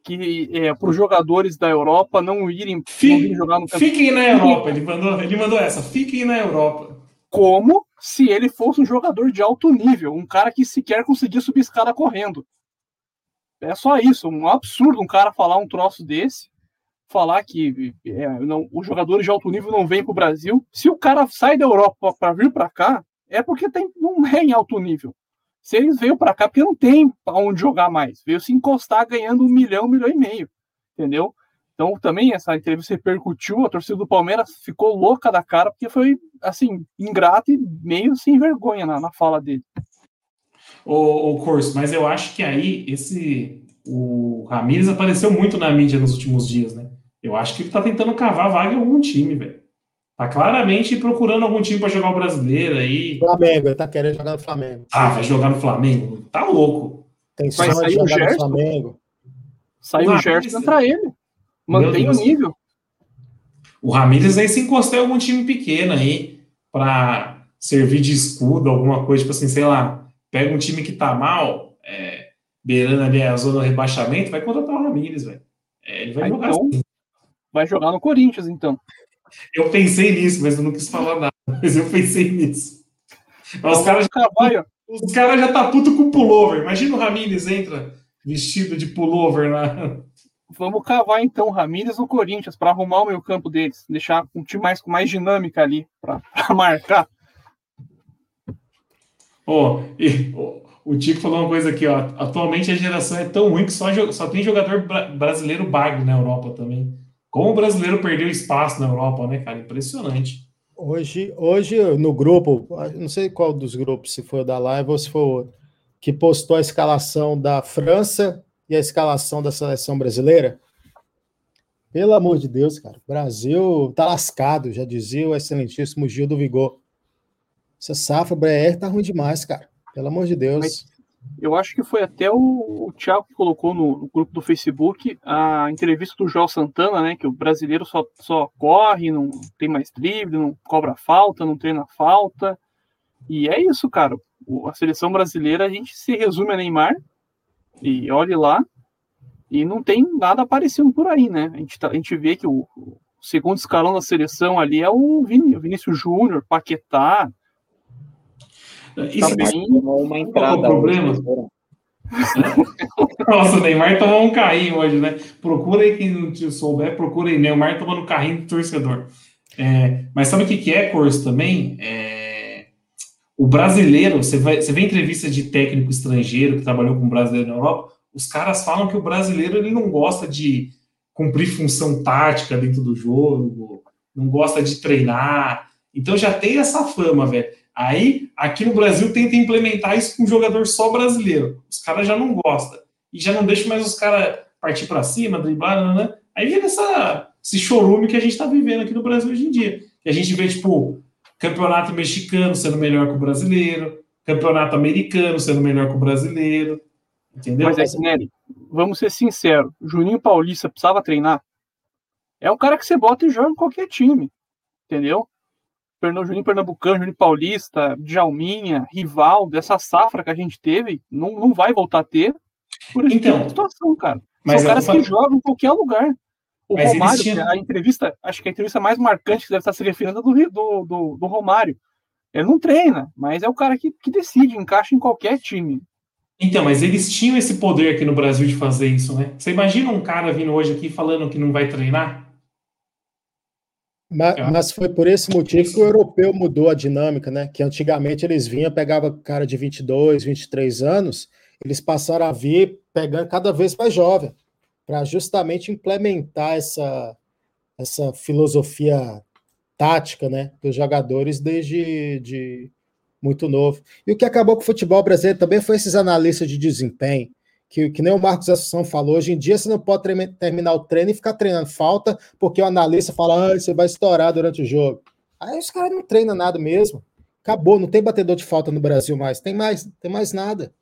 que é, para os jogadores da Europa não irem, não irem jogar no campeonato. Fiquem na Europa. Ele mandou, ele mandou essa. Fiquem na Europa. como se ele fosse um jogador de alto nível, um cara que sequer conseguia subir escada correndo. É só isso, um absurdo um cara falar um troço desse, falar que é, não, os jogadores de alto nível não vêm para o Brasil. Se o cara sai da Europa para vir para cá, é porque tem, não é em alto nível. Se eles veio para cá, porque não tem onde jogar mais. Veio se encostar ganhando um milhão, um milhão e meio. Entendeu? Então também essa entrevista repercutiu, a torcida do Palmeiras ficou louca da cara, porque foi assim, ingrato e meio sem vergonha na, na fala dele. O, o curso, mas eu acho que aí esse o Ramires apareceu muito na mídia nos últimos dias, né? Eu acho que ele tá tentando cavar vaga em algum time, velho. Tá claramente procurando algum time para jogar o brasileiro aí. Flamengo, ele tá querendo jogar no Flamengo. Ah, vai jogar no Flamengo? Tá louco. Tem Vai sair o Gerson? Flamengo. Saiu Ah, o Gerson contra ele. Mantém o nível. O Ramires aí se encostou em algum time pequeno aí para servir de escudo, alguma coisa, tipo assim, sei lá, pega um time que tá mal, é, beirando ali a zona do rebaixamento, vai contratar o Ramires, velho. É, ele vai Ah, jogar então, assim. vai jogar no Corinthians, então. Eu pensei nisso, mas eu não quis falar nada. Mas eu pensei nisso. Mas os caras Cavalho, os caras já tá puto com pullover. Imagina o Ramires entra vestido de pullover na. vamos cavar então o Ramírez no Corinthians para arrumar o meio campo deles, deixar um time mais com mais dinâmica ali para marcar. Ó, e, ó, o Tico falou uma coisa aqui, ó. Atualmente a geração é tão ruim que só, só tem jogador bra- brasileiro bagre na Europa também. Como o brasileiro perdeu espaço na Europa, né, cara? Impressionante. Hoje, hoje no grupo, não sei qual dos grupos, se foi o da live ou se foi o outro, que postou a escalação da França e a escalação da seleção brasileira. Pelo amor de Deus, cara, o Brasil tá lascado, já dizia o excelentíssimo Gil do Vigor. Essa safra BR tá ruim demais, cara. Pelo amor de Deus. Mas- Eu acho que foi até o, o Thiago que colocou no, no grupo do Facebook a entrevista do João Santana, né? Que o brasileiro só, só corre, não tem mais drible, não cobra falta, não treina falta. E é isso, cara. A seleção brasileira, a gente se resume a Neymar, e olhe lá, e não tem nada aparecendo por aí, né? A gente, tá- a gente vê que o, o segundo escalão da seleção ali é o Vinícius Júnior, Paquetá, Isso, Também- Tomou uma entrada. Qual o problema? hoje, foram. Nossa, o Neymar tomou um carrinho hoje, né? Procura aí quem não te souber, procura aí. Neymar tomando carrinho do torcedor. É, mas sabe o que, que é, Corso, também? É, o brasileiro, você, vai, você vê entrevista de técnico estrangeiro que trabalhou com brasileiro na Europa, os caras falam que o brasileiro ele não gosta de cumprir função tática dentro do jogo, não gosta de treinar. Então já tem essa fama, velho. Aí, aqui no Brasil, tenta implementar isso com um jogador só brasileiro. Os caras já não gostam. E já não deixa mais os caras partir para cima, driblar, né? Aí vira essa, esse chorume que a gente tá vivendo aqui no Brasil hoje em dia. Que a gente vê, tipo, campeonato mexicano sendo melhor que o brasileiro, campeonato americano sendo melhor que o brasileiro. Entendeu? Mas é que, Nery, vamos ser sinceros, Juninho Paulista precisava treinar. É um cara que você bota e joga em qualquer time. Entendeu? Pernambuco, Juninho Pernambucano, Juninho Paulista, Djalminha, Rival, dessa safra que a gente teve, não, não vai voltar a ter por essa então, situação, cara. São caras que jogam em qualquer lugar. O mas Romário, tinham... a entrevista, acho que a entrevista mais marcante que deve estar se referindo é do, do, do, do Romário. Ele não treina, mas é o cara que, que decide, encaixa em qualquer time. Então, mas eles tinham esse poder aqui no Brasil de fazer isso, né? Você imagina um cara vindo hoje aqui falando que não vai treinar? Mas, mas, foi por esse motivo que o europeu mudou a dinâmica, né? Que antigamente eles vinham, pegava cara de 22, 23 anos, eles passaram a vir pegando cada vez mais jovem, para justamente implementar essa, essa filosofia tática, né, dos jogadores desde de muito novo. E o que acabou com o futebol brasileiro também foi esses analistas de desempenho que, que nem o Marcos Assunção falou, hoje em dia você não pode terminar o treino e ficar treinando falta, porque o analista fala, ah, você vai estourar durante o jogo. Aí os caras não treinam nada mesmo. Acabou, não tem batedor de falta no Brasil mais. Tem mais, tem mais nada.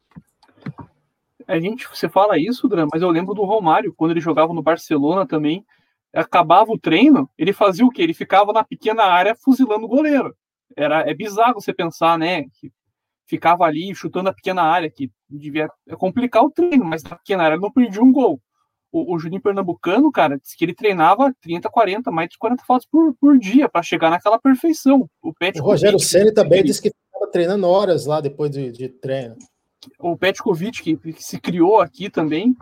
A gente, você fala isso, Dran, mas eu lembro do Romário, quando ele jogava no Barcelona também, acabava o treino, ele fazia o quê? Ele ficava na pequena área fuzilando o goleiro. Era, é bizarro você pensar, né? Que ficava ali chutando a pequena área, que devia complicar o treino, mas na pequena área não perdia um gol. O, o Juninho Pernambucano, cara, disse que ele treinava 30, 40, mais de 40 faltas por, por dia para chegar naquela perfeição. O, Petkovic, o Rogério Ceni também disse que estava treinando horas lá depois de, de treino. O Petkovic, que, que se criou aqui também,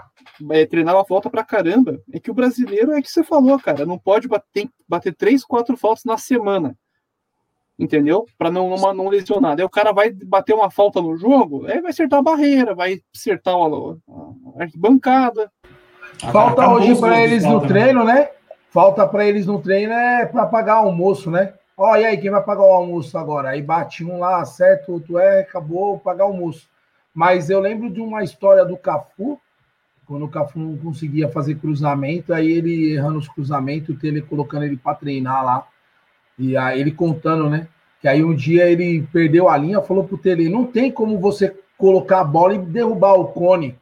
é, treinava falta pra caramba. É que o brasileiro é que você falou, cara, não pode bater, bater três, quatro faltas na semana entendeu? Para não, não, não lesionar. Daí o cara vai bater uma falta no jogo, aí vai acertar a barreira, vai acertar a, a arquibancada. Falta hoje para eles no treino, né? Falta para eles no treino é para pagar almoço, né? Ó, e aí, quem vai pagar o almoço agora? Aí bate um lá, certo, outro é, acabou pagar o almoço. Mas eu lembro de uma história do Cafu, quando o Cafu não conseguia fazer cruzamento, aí ele errando os cruzamentos, o Tele colocando ele para treinar lá. E aí ele contando, né? Que aí um dia ele perdeu a linha, falou pro Tele, não tem como você colocar a bola e derrubar o cone.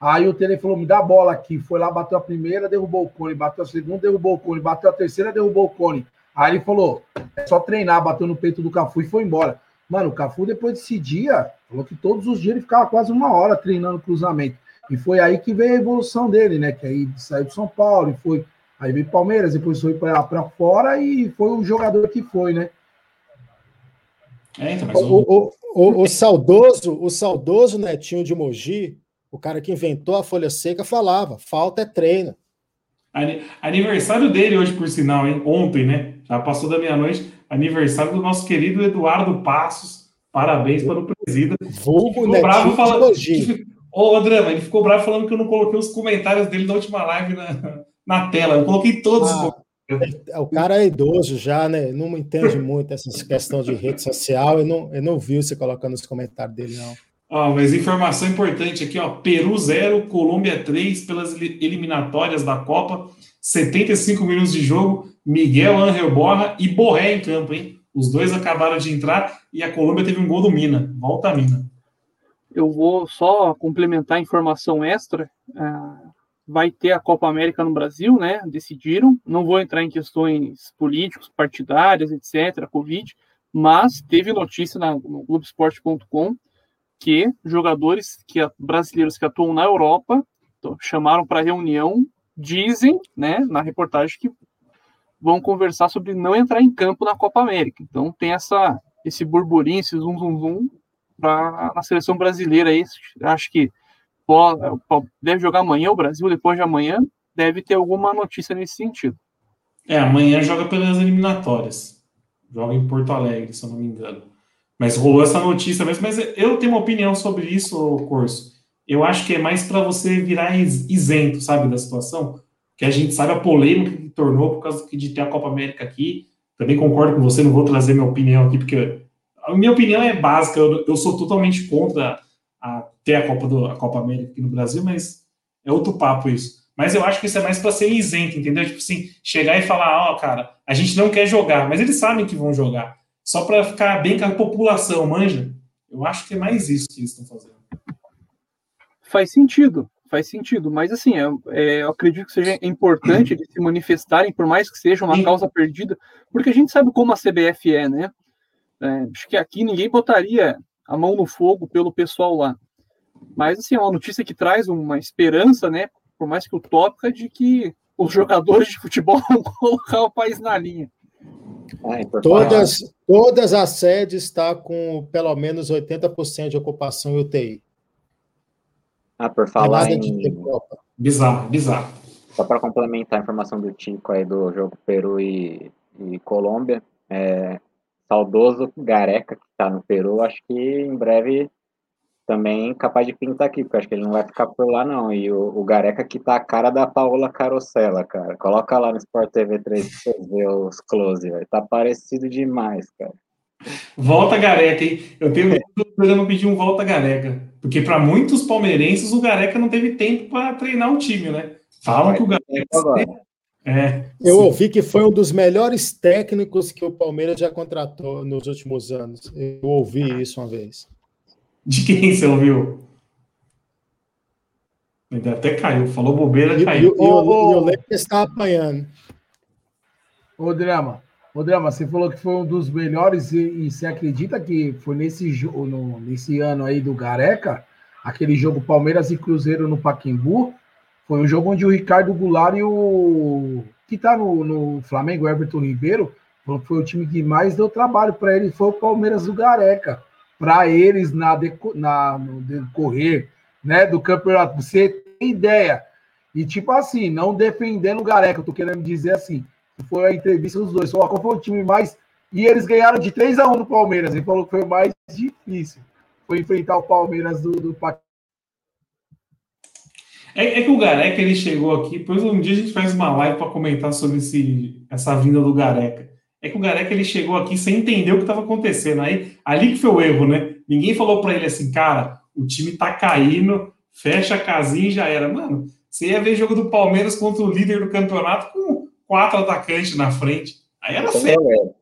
Aí o Tele falou, me dá a bola aqui. Foi lá, bateu a primeira, derrubou o cone. Bateu a segunda, derrubou o cone. Bateu a terceira, derrubou o cone. Aí ele falou, é só treinar, bateu no peito do Cafu e foi embora. Mano, o Cafu, depois desse dia, falou que todos os dias ele ficava quase uma hora treinando cruzamento. E foi aí que veio a evolução dele, né? Que aí saiu de São Paulo e foi Aí veio Palmeiras, depois foi para fora e foi o jogador que foi, né? É, então, o... O, o, o, saudoso, o saudoso netinho de Mogi, o cara que inventou a folha seca, falava: falta é treino. Aniversário dele hoje, por sinal, hein? Ontem, né? Já passou da meia-noite. Aniversário do nosso querido Eduardo Passos. Parabéns para o presida. Vulgo netinho bravo falando... Ô, Drama, ele ficou bravo falando que eu não coloquei os comentários dele na última live na, na tela. Eu coloquei todos. Ah, é, o cara é idoso já, né? Não entende muito essas questões de rede social. Eu não, eu não vi você colocando os comentários dele, não. Ó, mas informação importante aqui, ó. Peru 0, Colômbia 3 pelas eliminatórias da Copa. 75 minutos de jogo. Miguel Angel Borra e Borré em campo, hein? Os dois acabaram de entrar e a Colômbia teve um gol do Mina. Volta a Mina. Eu vou só complementar a informação extra. Uh, vai ter a Copa América no Brasil, né? Decidiram. Não vou entrar em questões políticos, partidárias, etc., Covid, mas teve notícia na, no Globoesporte.com que jogadores que brasileiros que atuam na Europa chamaram para reunião, dizem, né, na reportagem que vão conversar sobre não entrar em campo na Copa América. Então tem essa esse burburinho, esse zum zum zum para a seleção brasileira aí, acho que deve jogar amanhã o Brasil, depois de amanhã deve ter alguma notícia nesse sentido. É, amanhã joga pelas eliminatórias. Joga em Porto Alegre, se eu não me engano. Mas rolou essa notícia mesmo. Mas eu tenho uma opinião sobre isso, Corso. Eu acho que é mais para você virar isento, sabe, da situação. Que a gente sabe a polêmica que tornou por causa de ter a Copa América aqui. Também concordo com você, não vou trazer minha opinião aqui, porque a minha opinião é básica. Eu, eu sou totalmente contra a ter a Copa, do, a Copa América aqui no Brasil, mas é outro papo isso. Mas eu acho que isso é mais para ser isento, entendeu? Tipo assim, chegar e falar, ó, oh, cara, a gente não quer jogar, mas eles sabem que vão jogar. Só para ficar bem com a população, manja? Eu acho que é mais isso que eles estão fazendo. faz sentido, faz sentido. Mas assim, é, é, eu acredito que seja importante eles se manifestarem, por mais que seja uma Sim. causa perdida, porque a gente sabe como a CBF é, né? É, acho que aqui ninguém botaria a mão no fogo pelo pessoal lá. Mas assim, é uma notícia que traz uma esperança, né? Por mais que utópica, de que os jogadores de futebol vão colocar o país na linha. Ah, e por Todas, todas as sedes estão com pelo menos 80% de ocupação em UTI. ah, por É falar ter em. Bizarro, bizarro. Só para complementar a informação do Tico aí do jogo Peru e, e Colômbia, é, saudoso Gareca, que está no Peru, acho que em breve também capaz de pintar aqui, porque acho que ele não vai ficar por lá, não. E o, o Gareca que tá a cara da Paola Carosella, cara. Coloca lá no Sport TV 3 pra você ver os close, velho. Tá parecido demais, cara. Volta Gareca, hein? Eu tenho medo do programa pedir um volta Gareca. Porque para muitos palmeirenses o Gareca não teve tempo para treinar o time, né? Falam que o Gareca. É. Eu sim. ouvi que foi um dos melhores técnicos que o Palmeiras já contratou nos últimos anos. Eu ouvi isso uma vez. De quem você ouviu? Ele até caiu. Falou bobeira, E, e, caiu. e ô. e eu lembro que estava apanhando. Ô, Drama, ô, Drama, você falou que foi um dos melhores e, e você acredita que foi nesse, no, nesse ano aí do Gareca, aquele jogo Palmeiras e Cruzeiro no Paquembu, foi um jogo onde o Ricardo Goulart e o que tá no, no Flamengo, Everton Ribeiro, foi o time que mais deu trabalho para ele, foi o Palmeiras do Gareca. Para eles na, deco- na, no decorrer né, do campeonato, você tem ideia. E tipo assim, não defendendo o Gareca, eu tô querendo dizer assim, foi a entrevista dos dois. Falou, qual foi o time mais. E eles ganharam de 3 a 1 do Palmeiras. Ele falou que foi o mais difícil. Foi enfrentar o Palmeiras do, do. É, é que o Gareca ele chegou aqui, depois um dia a gente faz uma live para comentar sobre esse, essa vinda do Gareca. É que o Gareca ele chegou aqui sem entender o que estava acontecendo. Aí, ali que foi o erro, né? Ninguém falou para ele assim, cara, o time tá caindo, fecha a casinha e já era. Mano, você ia ver jogo do Palmeiras contra o líder do campeonato com quatro atacantes na frente. Aí era tem ferro. goleiro.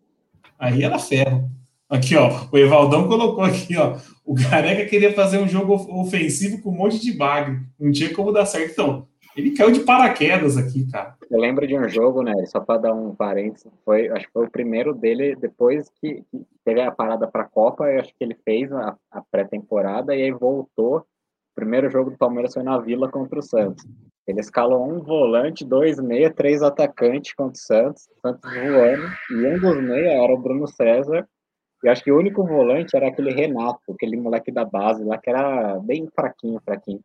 Aí era ferro. Aqui, ó, o Evaldão colocou aqui, ó. O Gareca queria fazer um jogo of- ofensivo com um monte de bagre. Não tinha como dar certo. Então, ele caiu de paraquedas aqui, cara. Eu lembro de um jogo, né? Só para dar um parênteses, foi, acho que foi o primeiro dele depois que, que teve a parada para a Copa. Eu acho que ele fez a, a pré-temporada e aí voltou. O primeiro jogo do Palmeiras foi na Vila contra o Santos. Ele escalou um volante, dois meia, três atacantes contra o Santos, Santos voando, e um dos meia era o Bruno César. E acho que o único volante era aquele Renato, aquele moleque da base lá, que era bem fraquinho, fraquinho.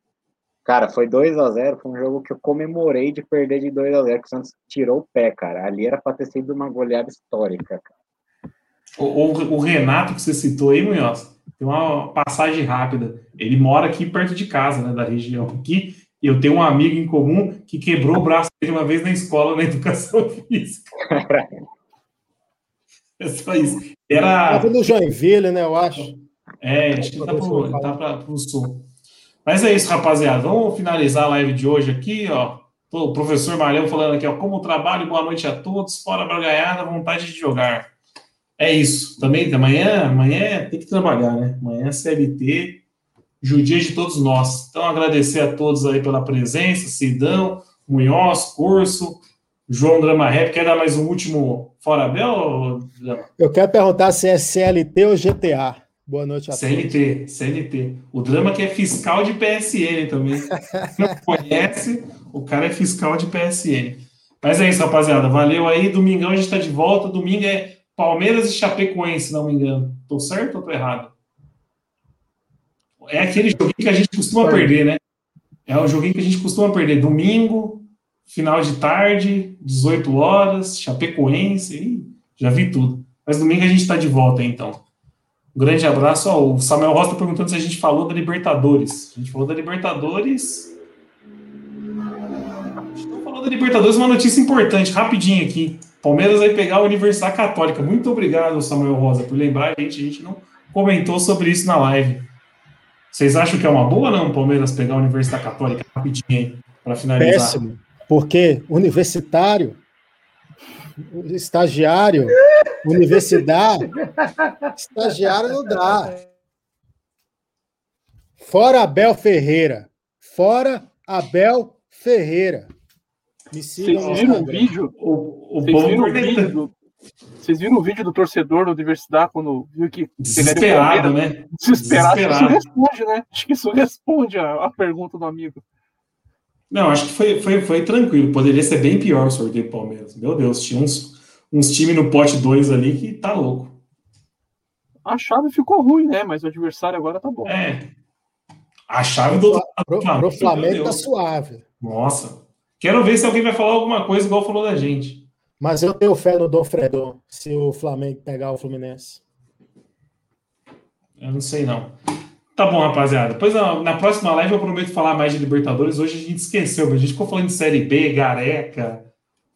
Cara, foi 2 a 0 foi um jogo que eu comemorei de perder de 2 a 0 que o Santos tirou o pé, cara. Ali era para ter sido uma goleada histórica, cara. O, o- o Renato que você citou aí, Munhoz, tem uma passagem rápida. Ele mora aqui perto de casa, né, da região aqui. E eu tenho um amigo em comum que quebrou o braço dele uma vez na escola, na educação física. É só isso. Era. Estava no Joinville, né? Eu acho. É, acho que tá pro, tá pra, pro sul. Mas é isso, rapaziada. Vamos finalizar a live de hoje aqui, ó. O professor Malhão falando aqui, ó. Como trabalho, boa noite a todos. Fora Bragaiada, vontade de jogar. É isso. Também, amanhã, amanhã tem que trabalhar, né? Amanhã é CLT, judia de todos nós. Então, agradecer a todos aí pela presença, Sidão, Munhoz, Curso, João Drama Rap. Quer dar mais um último Fora Bel? Eu quero perguntar se é CLT ou GTA. Boa noite a todos. CLT, CLT. O drama que é fiscal de PSN também. Não conhece, o cara é fiscal de PSN. Mas é isso, rapaziada. Valeu aí. Domingão a gente tá de volta. Domingo é Palmeiras e Chapecoense, se não me engano. Tô certo ou tô errado? É aquele joguinho que a gente costuma perder, né? É o joguinho que a gente costuma perder. Domingo, final de tarde, 18 horas, Chapecoense. Já vi tudo. Mas domingo a gente tá de volta, então. Um grande abraço. Ó, o Samuel Rosa está perguntando se a gente falou da Libertadores. A gente falou da Libertadores. A gente não falou da Libertadores, uma notícia importante, rapidinho aqui. Palmeiras vai pegar a Universidade Católica. Muito obrigado, Samuel Rosa, por lembrar a gente. A gente não comentou sobre isso na live. Vocês acham que é uma boa não, Palmeiras pegar a Universidade Católica rapidinho aí, para finalizar? Péssimo. Porque universitário, estagiário, universidade, estagiário não dá. Fora Abel Ferreira. Fora Abel Ferreira. Me sigam Vocês viram o vídeo? O, o Vocês viram o vídeo do, vocês viram o vídeo do torcedor da universidade quando viu que. Desesperado, né? Desesperado. Desesperado. Isso responde, né? Acho que isso responde a, a pergunta do amigo. Não, acho que foi, foi, foi tranquilo. Poderia ser bem pior o sorteio do Palmeiras. Meu Deus, tinha uns, uns times no pote 2 ali que tá louco. A chave ficou ruim, né? Mas o adversário agora tá bom. É. A chave do. Pro, pro Flamengo tá suave. Nossa. Quero ver se alguém vai falar alguma coisa igual falou da gente. Mas eu tenho fé no Dom Fredo se o Flamengo pegar o Fluminense. Eu não sei, não. Tá bom, rapaziada. Depois, na próxima live, eu prometo falar mais de Libertadores. Hoje a gente esqueceu, a gente ficou falando de Série B, Gareca,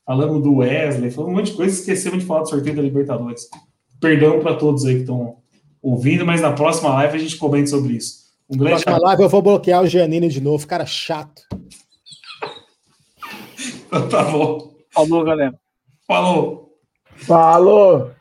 falando do Wesley, falando um monte de coisa, esquecemos de falar do sorteio da Libertadores. Perdão para todos aí que estão ouvindo, mas na próxima live a gente comenta sobre isso. Um grande Na próxima live eu vou bloquear o Giannini de novo, cara chato. tá bom. Falou, galera. Falou. Falou.